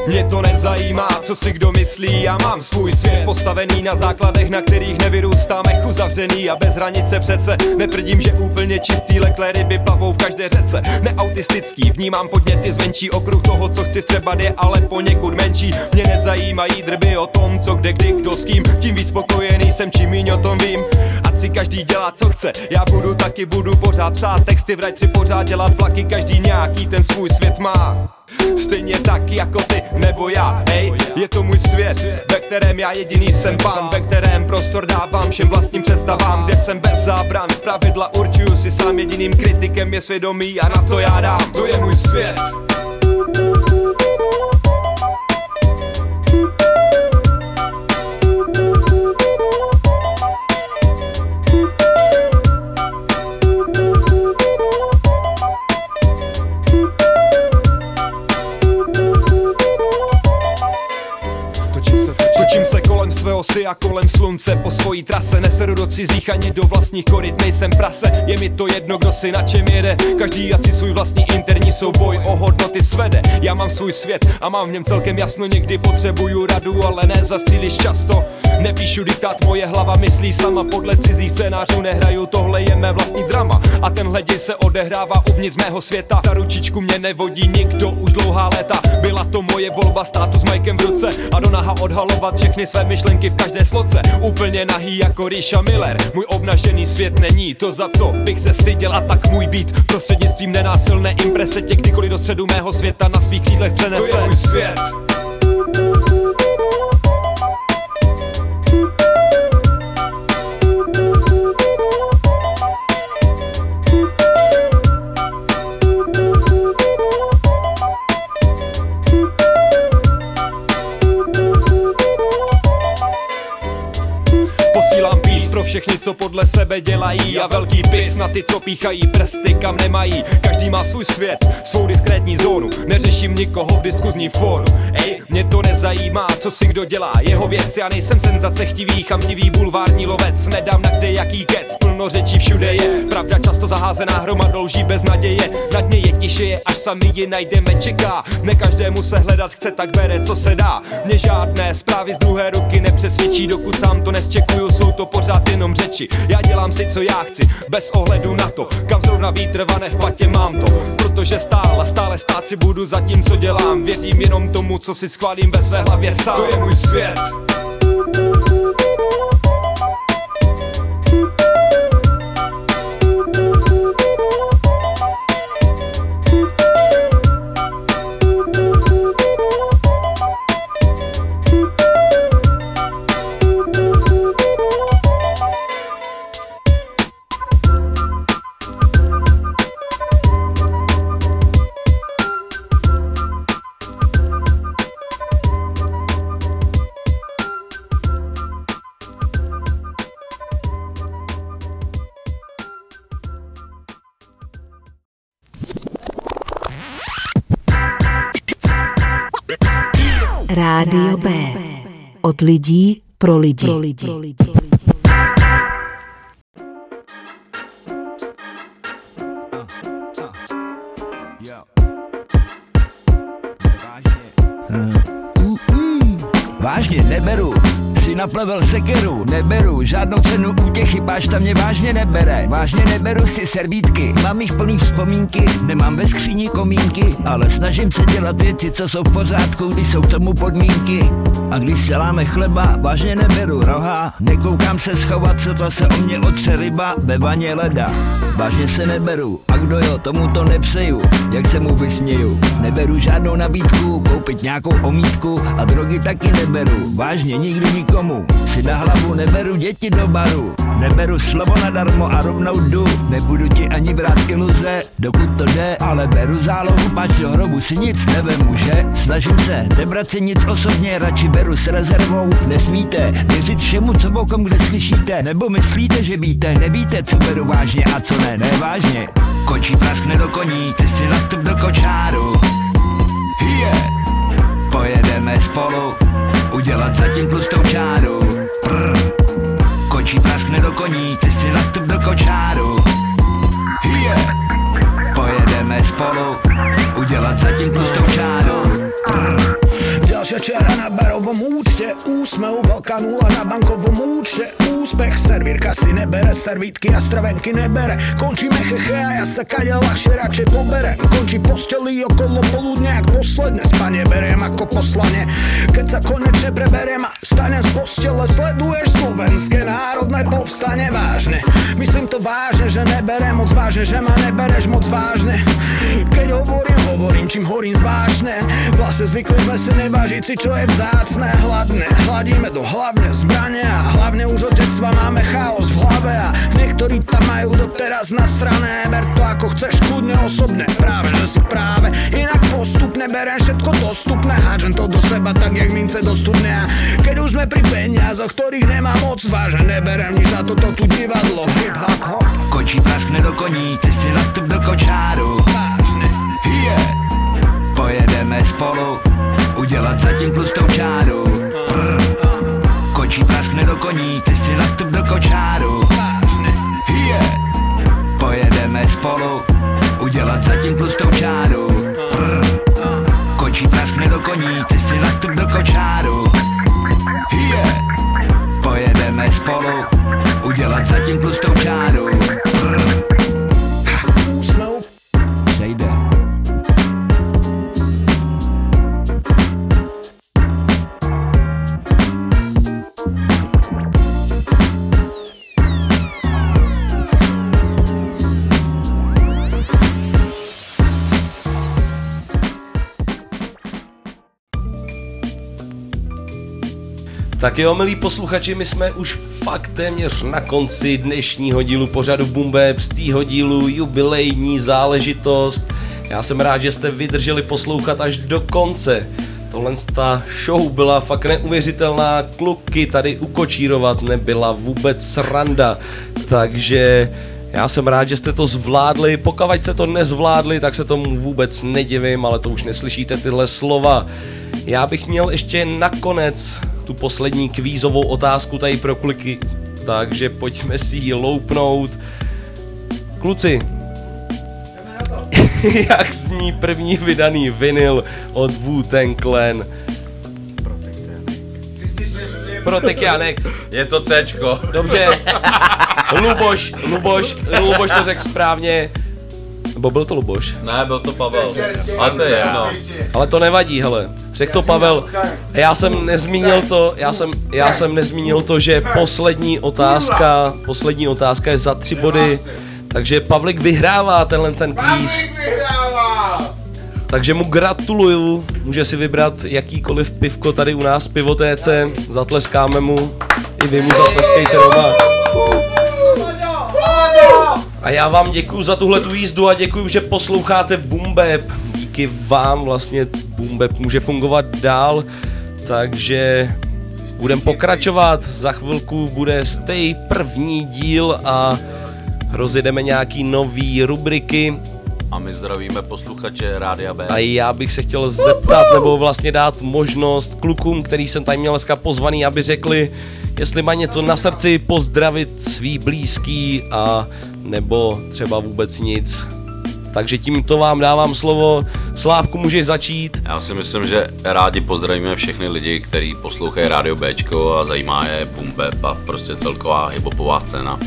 Mě to nezajímá, co si kdo myslí, já mám svůj svět postavený na základech, na kterých nevyrůstá mechu zavřený a bez hranice přece. Netvrdím, že úplně čistý lekle ryby plavou v každé řece. Neautistický, vnímám podněty zvenčí okruh toho, co chci třeba je ale poněkud menší. Mě nezajímají drby o tom, co kde, kdy, kdo s kým. Tím víc spokojený jsem, čím míň o tom vím. Si každý dělá, co chce, já budu taky budu pořád psát texty, vrať si pořád dělat vlaky, každý nějaký ten svůj svět má. Stejně tak jako ty nebo já, hej, je to můj svět, ve kterém já jediný jsem pán, ve kterém prostor dávám všem vlastním představám, kde jsem bez zábran, pravidla určuju si sám, jediným kritikem je svědomí a na to já dám, to je můj svět. Čeho si a kolem slunce. Po svojí trase neseru do cizích ani do vlastních koryt. Nejsem prase, je mi to jedno, kdo si na čem jede. Každý asi svůj vlastní interní souboj o hodnoty svede. Já mám svůj svět a mám v něm celkem jasno. Někdy potřebuju radu, ale ne za příliš často. Nepíšu diktát, moje hlava myslí sama. Podle cizích scénářů nehraju, tohle je mé vlastní drama. A tenhle děj se odehrává uvnitř mého světa. Za ručičku mě nevodí nikdo už dlouhá léta. Byla to moje volba, státu s majkem v ruce A do naha odhalovat všechny své myšlenky v každé sloce. Úplně nahý jako Ríša Miller. Můj obnažený svět není to, za co bych se styděl A tak můj být. Prostřednictvím nenásilné imprese Tě kdykoliv do středu mého světa na svých křídlech přenese. To je můj svět všechny, co podle sebe dělají. A velký pis na ty, co píchají prsty, kam nemají. Každý má svůj svět, svou diskrétní zónu. Neřeším nikoho v diskuzním fóru. Ej, mě to nezajímá, co si kdo dělá. Jeho věc, já nejsem senzace chtivý, chamtivý bulvární lovec. Nedám na kde jaký kec, plno řečí všude je. Pravda často zaházená hromadou lží bez naděje. Na dně je tiše až sami ji najdeme, čeká. Ne každému se hledat chce, tak bere, co se dá. Mě žádné zprávy z druhé ruky nepřesvědčí Dokud sám to nesčekuju, jsou to pořád jenom řeči. Já dělám si, co já chci, bez ohledu na to Kam zrovna vítr vane v patě mám to. Protože stále, stále stát si budu za tím, co dělám. Věřím jenom tomu, co si schválím ve své hlavě sám. To je můj svět Od lidí pro lidi. Pro lidi. Vážně, neberu naplevel sekeru, neberu žádnou cenu útěchy, pášta mě vážně nebere, vážně neberu si servítky, mám jich plný vzpomínky, nemám ve skříni komínky, ale snažím se dělat věci, co jsou v pořádku, když jsou k tomu podmínky. A když děláme chleba, vážně neberu roha, nekoukám se schovat, co to se o mě otře ryba ve vaně leda. Vážně se neberu, a kdo jo, tomu to nepřeju, jak se mu vysměju. Neberu žádnou nabídku, koupit nějakou omítku a drogy taky neberu, vážně nikdy nikomu. Si na hlavu neberu děti do baru, neberu slovo nadarmo a rovnou jdu. Nebudu ti ani brát iluze, dokud to jde, ale beru zálohu, pač do hrobu si nic nevemu, že? Snažím se nebrat si nic osobně, radši beru s rezervou. Nesmíte věřit všemu, co bokom kde slyšíte, nebo myslíte, že víte, nevíte, co beru vážně a co ne, ne vážně. Kočí praskne do koní, ty si nastup do kočáru. Yeah. Pojedeme spolu udělat zatím tlustou čáru. Prr. Kočí praskne do koní, ty si nastup do kočáru. Yeah. Pojedeme spolu udělat zatím tlustou čáru. Prr. Ďalšia čiara na barovom účte Úsmev, veľká nula na bankovom účte Úspech, servírka si nebere Servítky a stravenky nebere. Končíme cheche a ja sa kade ľahšie radšej poberem Končí posteli okolo poludne Jak posledné spanie beriem ako poslanie Keď sa konečne preberiem a stanem z postele Sleduješ slovenské národné povstane vážne Myslím to vážne, že neberem moc vážne Že ma nebereš moc vážne Keď hovorím, hovorím, čím horím zvážne Vlastne zvykli sme si nevážiť si, čo je vzácne Hladné, hladíme do hlavne zbrane A hlavne už od detstva máme chaos v hlave A niektorí tam majú doteraz nasrané. Ber to ako chceš, kľudne osobne. Práve, že si práve Inak postupne berem všetko dostupné. Hádžem to do seba tak, jak mince do studne A keď už sme pri peniazoch, ktorých nemám moc vážne Neberem nič za toto tu divadlo. Hip hop hop Kočí praskne do koní, ty si nastup do kočáru. Vážne. Yeah. Pojedeme spolu udělat zatím tlustou čáru. Prr. kočí praskne do koní, ty si nastup do kočáru. Yeah. Pojedeme spolu, udělat zatím tlustou čáru. Prr. Kočí praskne do koní, ty si nastup do kočáru. Yeah. Pojedeme spolu, udělat zatím tlustou čáru. Tak jo, milí posluchači, my jsme už fakt téměř na konci dnešního dílu pořadu Bumbeb, z týho dílu jubilejní záležitost. Já jsem rád, že jste vydrželi poslouchat až do konce. Tohle ta show byla fakt neuvěřitelná, kluky tady ukočírovat nebyla vůbec sranda, takže já jsem rád, že jste to zvládli, pokud jste to nezvládli, tak se tomu vůbec nedivím, ale to už neslyšíte tyhle slova. Já bych měl ještě nakonec tu poslední kvízovou otázku tady pro kliky, takže pojďme si ji loupnout. Kluci, jak zní první vydaný vinyl od Wu-Tang Clan? Protekjánek. Je to Cčko. Dobře. Luboš, Luboš, Luboš to řekl správně. Nebo byl to Luboš? Ne, byl to Pavel. A to je jedno. Ale to nevadí, hele. Řekl to Pavel. Já jsem nezmínil to, já jsem, já jsem nezmínil to, že poslední otázka, poslední otázka je za tři body. Takže Pavlik vyhrává tenhle ten kvíz. Takže mu gratuluju, může si vybrat jakýkoliv pivko tady u nás v pivotéce, zatleskáme mu, i vy mu zatleskejte doma. A já vám děkuji za tuhle tu jízdu a děkuji, že posloucháte Bumbeb. Díky vám vlastně Bumbeb může fungovat dál, takže budeme pokračovat. Za chvilku bude stej první díl a rozjedeme nějaký nový rubriky. A my zdravíme posluchače Rádia B. A já bych se chtěl zeptat, nebo vlastně dát možnost klukům, který jsem tady měl dneska pozvaný, aby řekli, jestli má něco na srdci, pozdravit svý blízký a nebo třeba vůbec nic. Takže tímto vám dávám slovo. Slávku můžeš začít. Já si myslím, že rádi pozdravíme všechny lidi, kteří poslouchají Rádio Bčko a zajímá je Bumbeb a prostě celková hiphopová scéna.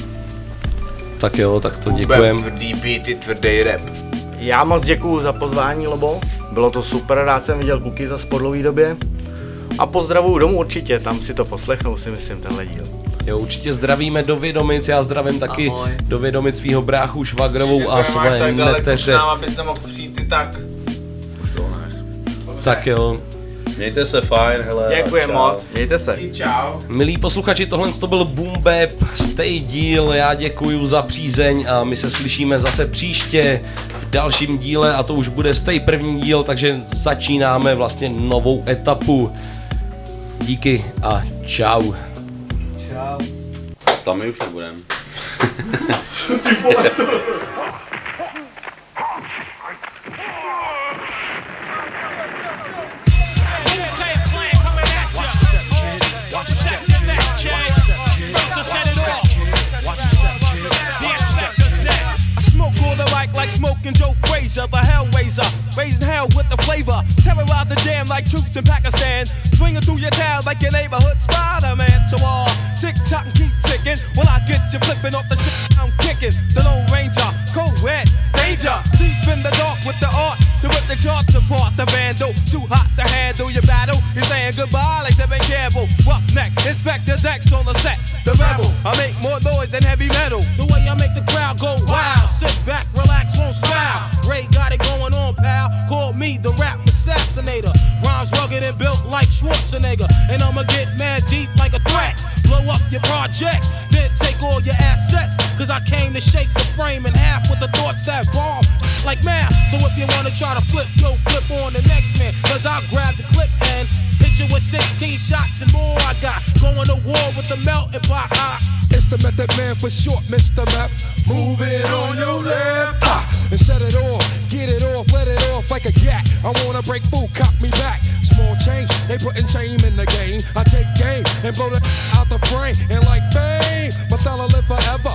Tak jo, tak to děkujem. Tvrdý beaty, tvrdý rap. Já moc děkuju za pozvání, Lobo. Bylo to super, rád jsem viděl kluky za po dlouhý době. A pozdravuju domů určitě, tam si to poslechnou, si myslím, tenhle díl. Jo, určitě zdravíme do Vědomic, já zdravím taky Ahoj. do Vědomic svého bráchu Švagrovou a své neteře. nám, abys nemohl přijít i tak. Už to ne. Tak jo. Mějte se fajn, hele. Děkujem čau. moc, mějte se. Čau. Milí posluchači, tohle to byl Boombap, stay díl, já děkuji za přízeň a my se slyšíme zase příště v dalším díle a to už bude stay první díl, takže začínáme vlastně novou etapu. Díky a čau. Tam my už nebudem. I smoking Joe Frazier, the Hellraiser, raising hell with the flavor. Terrorize the jam like troops in Pakistan, swinging through your town like your neighborhood Spider-Man. So all tick tock and keep ticking. When I get you flipping off the shit I'm kicking, the Lone Ranger, co-ed, danger, deep in the dark with the art to rip the charts apart. The vandal, too hot to handle your battle. You're saying goodbye like Tevin Campbell. Roughneck, Inspector Dex on the set. The rebel, I make more noise than heavy metal. The way I make the crowd go wild. Sit back, relax, won't smile. Ray got it going on, pal. Call me the rap assassinator. Rhymes rugged and built like Schwarzenegger. And I'ma get mad deep like a threat. Blow up your project, then take all your assets. Cause I came to shake the frame in half with the thoughts that bomb like math. So if you wanna try to flip, yo, flip on the next man. Cause I'll grab the clip and hit you with 16 shots and more. I got going to war with the melting pot. I The method man for short, Mr. Map. Move it on your left. Ah, and set it off. Get it off, let it off like a gat. I wanna break food, cop me back. Small change, they putting shame in the game. I take game and blow the out the frame. And like fame, my style live forever.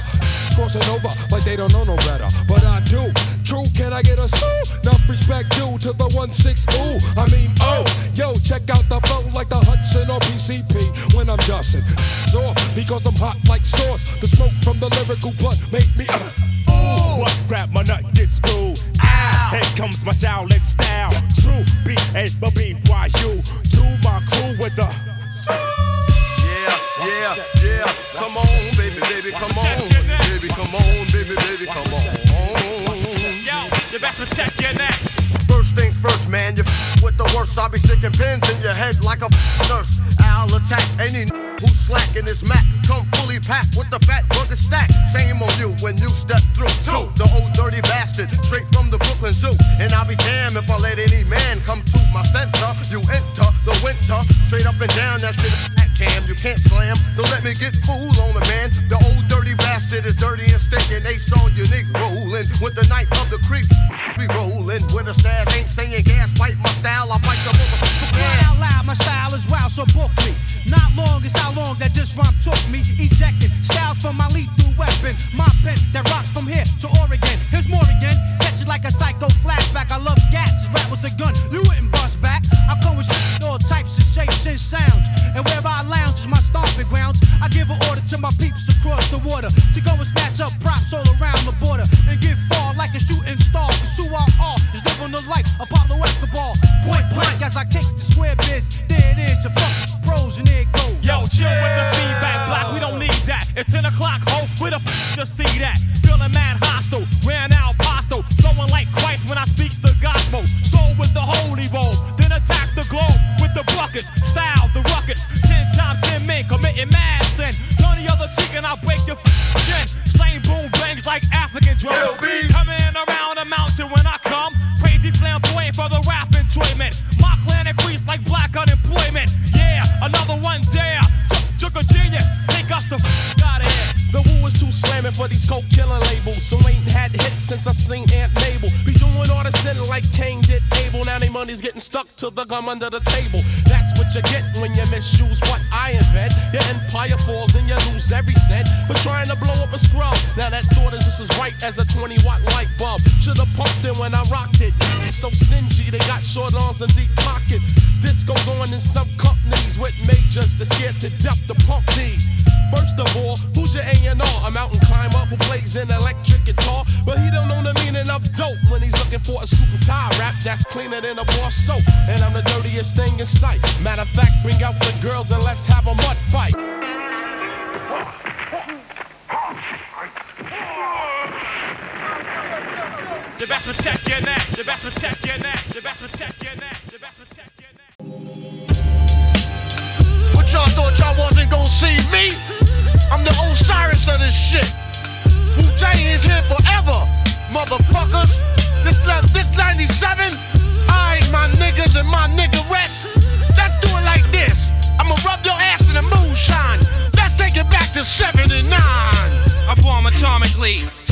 Crossing over like they don't know no better, but I do. True, can I get a sue? Enough respect due to the one six ooh. I mean oh, yo, check out the flow like the Hudson or PCP when I'm dusting. So because I'm hot like sauce, the smoke from the lyrical blunt make me. Uh, Ooh, what rap my nut get screwed? Ow! Here comes my Shaolin style. True B A B B Y U. To my crew with the. Yeah, yeah, yeah. Come on, baby, baby, come on. Baby, come on, protect your neck. First things first, man, you f- with the worst. I'll be sticking pins in your head like a f- nurse. I'll attack any n- who's slacking this Mac. Come fully packed with the fat burger stack. Shame on you when you step through. Two, the old dirty bastard, straight from the Brooklyn Zoo. And I'll be damned if I let any man come to my center. You enter the winter, straight up and down that shit. Cam, you can't slam. Don't let me get fooled on the man. The old dirty bastard is dirty and stinking. Ace on unique rolling with the night of the creeps. We rolling with the stairs, ain't saying gas. Bite my style, I bite your motherfucker. Cry out loud, my style is wild, so book me. Not long is how long that this rhyme took me. Ejecting styles from my lethal weapon. My pen that rocks from here to Oregon. Here's more again. Catch it like a psycho flashback. I love gats. Rap was a gun. You gum under the table. That's what you get when you misuse what I invent. Your empire falls and you lose every cent. But trying to blow up a scrub. Now that thought is just as bright as a 20 watt light bulb. Should've pumped it when I rocked it. So stingy, they got short arms and deep pockets. This goes on in some companies with majors that scared to see me? I'm the Osiris of this shit. Wu Tang is here forever, motherfuckers. This this 97. I my niggas and my niggerettes. Let's do it like this. I'ma rub your ass in the moonshine. Let's take it back to 79. I bomb atomically.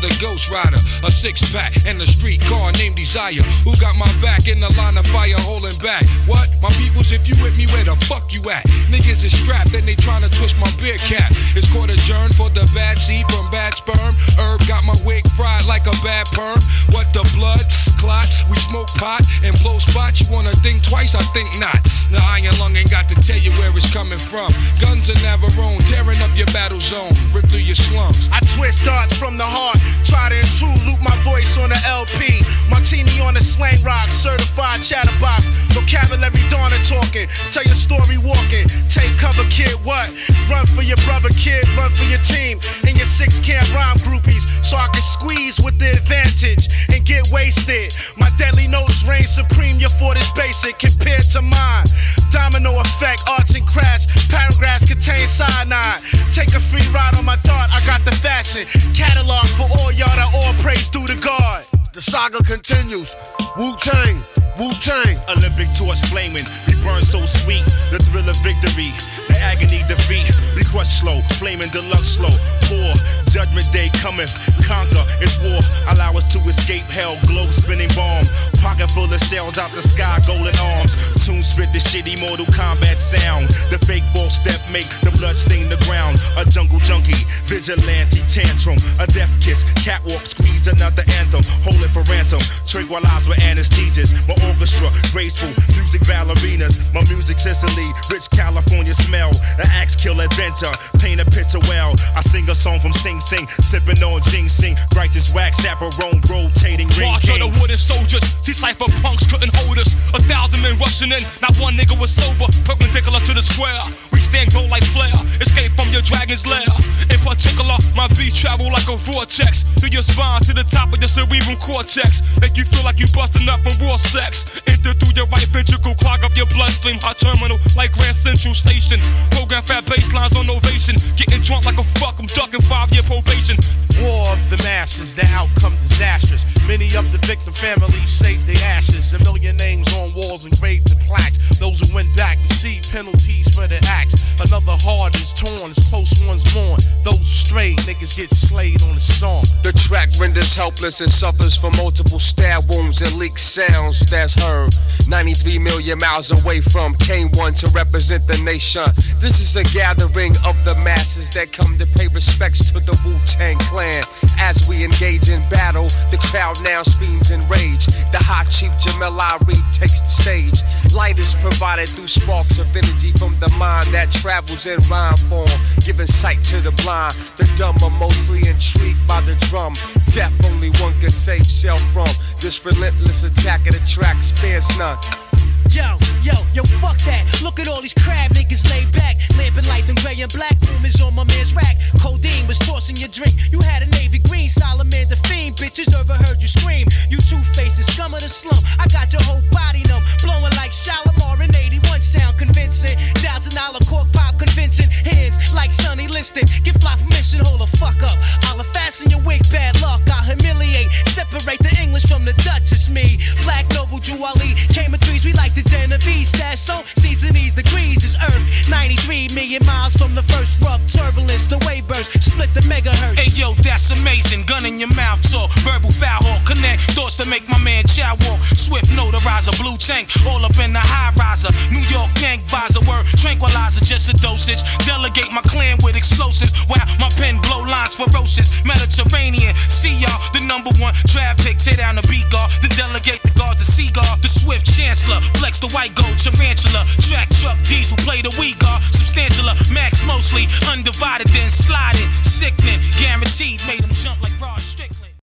the ghost rider. A six pack and a street car named Desire. Who got my back in the line of fire holding back? What? My peoples, if you with me, where the fuck you at? Niggas is strapped and they tryna twist my beer cap. It's court adjourned for the bad seed from bad sperm. Herb got my wig fried like a bad perm. What the blood clots? We smoke pot and blow spots. You wanna think twice I think not. The iron lung ain't got to tell you where it's coming from. Guns are never own, tearing up your battle zone, rip through your slums. I twist darts from the heart, try to intrude, loop my voice on the LP. Martini on the slang rock, certified chatterbox. Vocabulary dawning talking, tell your story walking. Take cover, kid, what? Run for your brother, kid, run for your team. And your six camp rhyme groupies, so I can squeeze with the advantage and get wasted. My deadly notes reign supreme, your fort is basic compared to mine. Domino effect, arts and crafts, paragraphs contain cyanide. Take a free ride on my dart, I got the fashion. Catalog for all y'all that all praise due to God. The saga continues. Wu Tang, Wu Tang. Olympic torch flaming, burn so sweet. The thrill of victory, the agony defeat. We crush slow, flaming deluxe slow. Poor judgment day cometh, conquer. It's war. Allow us to escape hell. Globe spinning bomb, pocket full of shells out the sky, golden arms. Tune spit the shitty Mortal Kombat sound. The fake false step make the blood stain the ground. A jungle junkie, vigilante tantrum, a death kiss, catwalk squeeze another anthem. Hold it for ransom, tranquilize with anesthesias. My orchestra, graceful, music ballerinas. My music Sicily, rich California smell. An axe kill adventure, paint a picture well. I sing a song from Sing Sing, sipping on ginseng. Righteous wax chaperone, rotating ring March of the wooden soldiers. See cipher punks couldn't hold us. A thousand men rushing in. Not one nigga was sober. Perpendicular to the square. We stand gold like flare. Escape from your dragon's lair. In particular, my beats travel like a vortex. Through your spine to the top of your cerebral cortex. Make you feel like you busting up from raw sex. Enter through your right ventricle. Clog up your bloodstream. Hot terminal like Grand Central Station. Program fat baselines on ovation. Getting drunk like a fuck. I'm ducking five year probation. War of the masses, the outcome disastrous. Many of the victim families saved their ashes. A million names on walls engraved in plaques. Those who went back receive penalties for their acts. Another heart is torn, as close ones mourn. Strayed, niggas get slayed on the song. The track renders helpless and suffers from multiple stab wounds and leaked sounds that's heard. 93 million miles away from K1 to represent the nation. This is a gathering of the masses that come to pay respects to the Wu Tang Clan. As we engage in battle, the crowd now screams in rage. The hot chief Jamel Ari takes the stage. Light is provided through sparks of energy from the mind that travels in rhyme form, giving sight to the blind. The dumb are mostly intrigued by the drum. Death only one can save self from. This relentless attack of the track spares none. Yo, yo, yo, fuck that. Look at all these crab niggas laid back. Lamping light and gray and black. Is on my man's rack. Codeine was tossing your drink. You had a navy green, salamander fiend. Bitches ever heard you scream. You two faces, scum of the slum. I got your whole body numb. Blowing like Shalimar in 81 sound convincing. Thousand dollar cork pop convincing. Hands like Sonny Liston. Get fly permission, hold the fuck up. I'll fasten your wig, bad luck. I'll humiliate. Separate the English from the Dutch. It's me. Black Noble Juwali. Came in threes, we like the Genovese. Says so. Seasonese degrees is Earth. 93 million miles from the first rough turbulence. The wave burst. Split the megahertz. Hey yo, that's amazing. Gun in your mouth talk. Verbal foul hawk. Connect thoughts to make my man chow walk. Swift notarizer. Blue tank. All up in the high riser. New York gang visor. Word tranquilizer. Just a dosage. Delegate my clan with explosives. Wow, my pen blow lines ferocious. Mediterranean. See y'all. The number one trap pick. Tear down the beat guard. The delegate the guard. The seagull. The swift chancellor. The white gold. Tarantula. Track truck diesel. Play the we guard. Substantial. Uh, Max mostly. Undivided then sliding. Sickening. Guaranteed. Made him jump like Rod.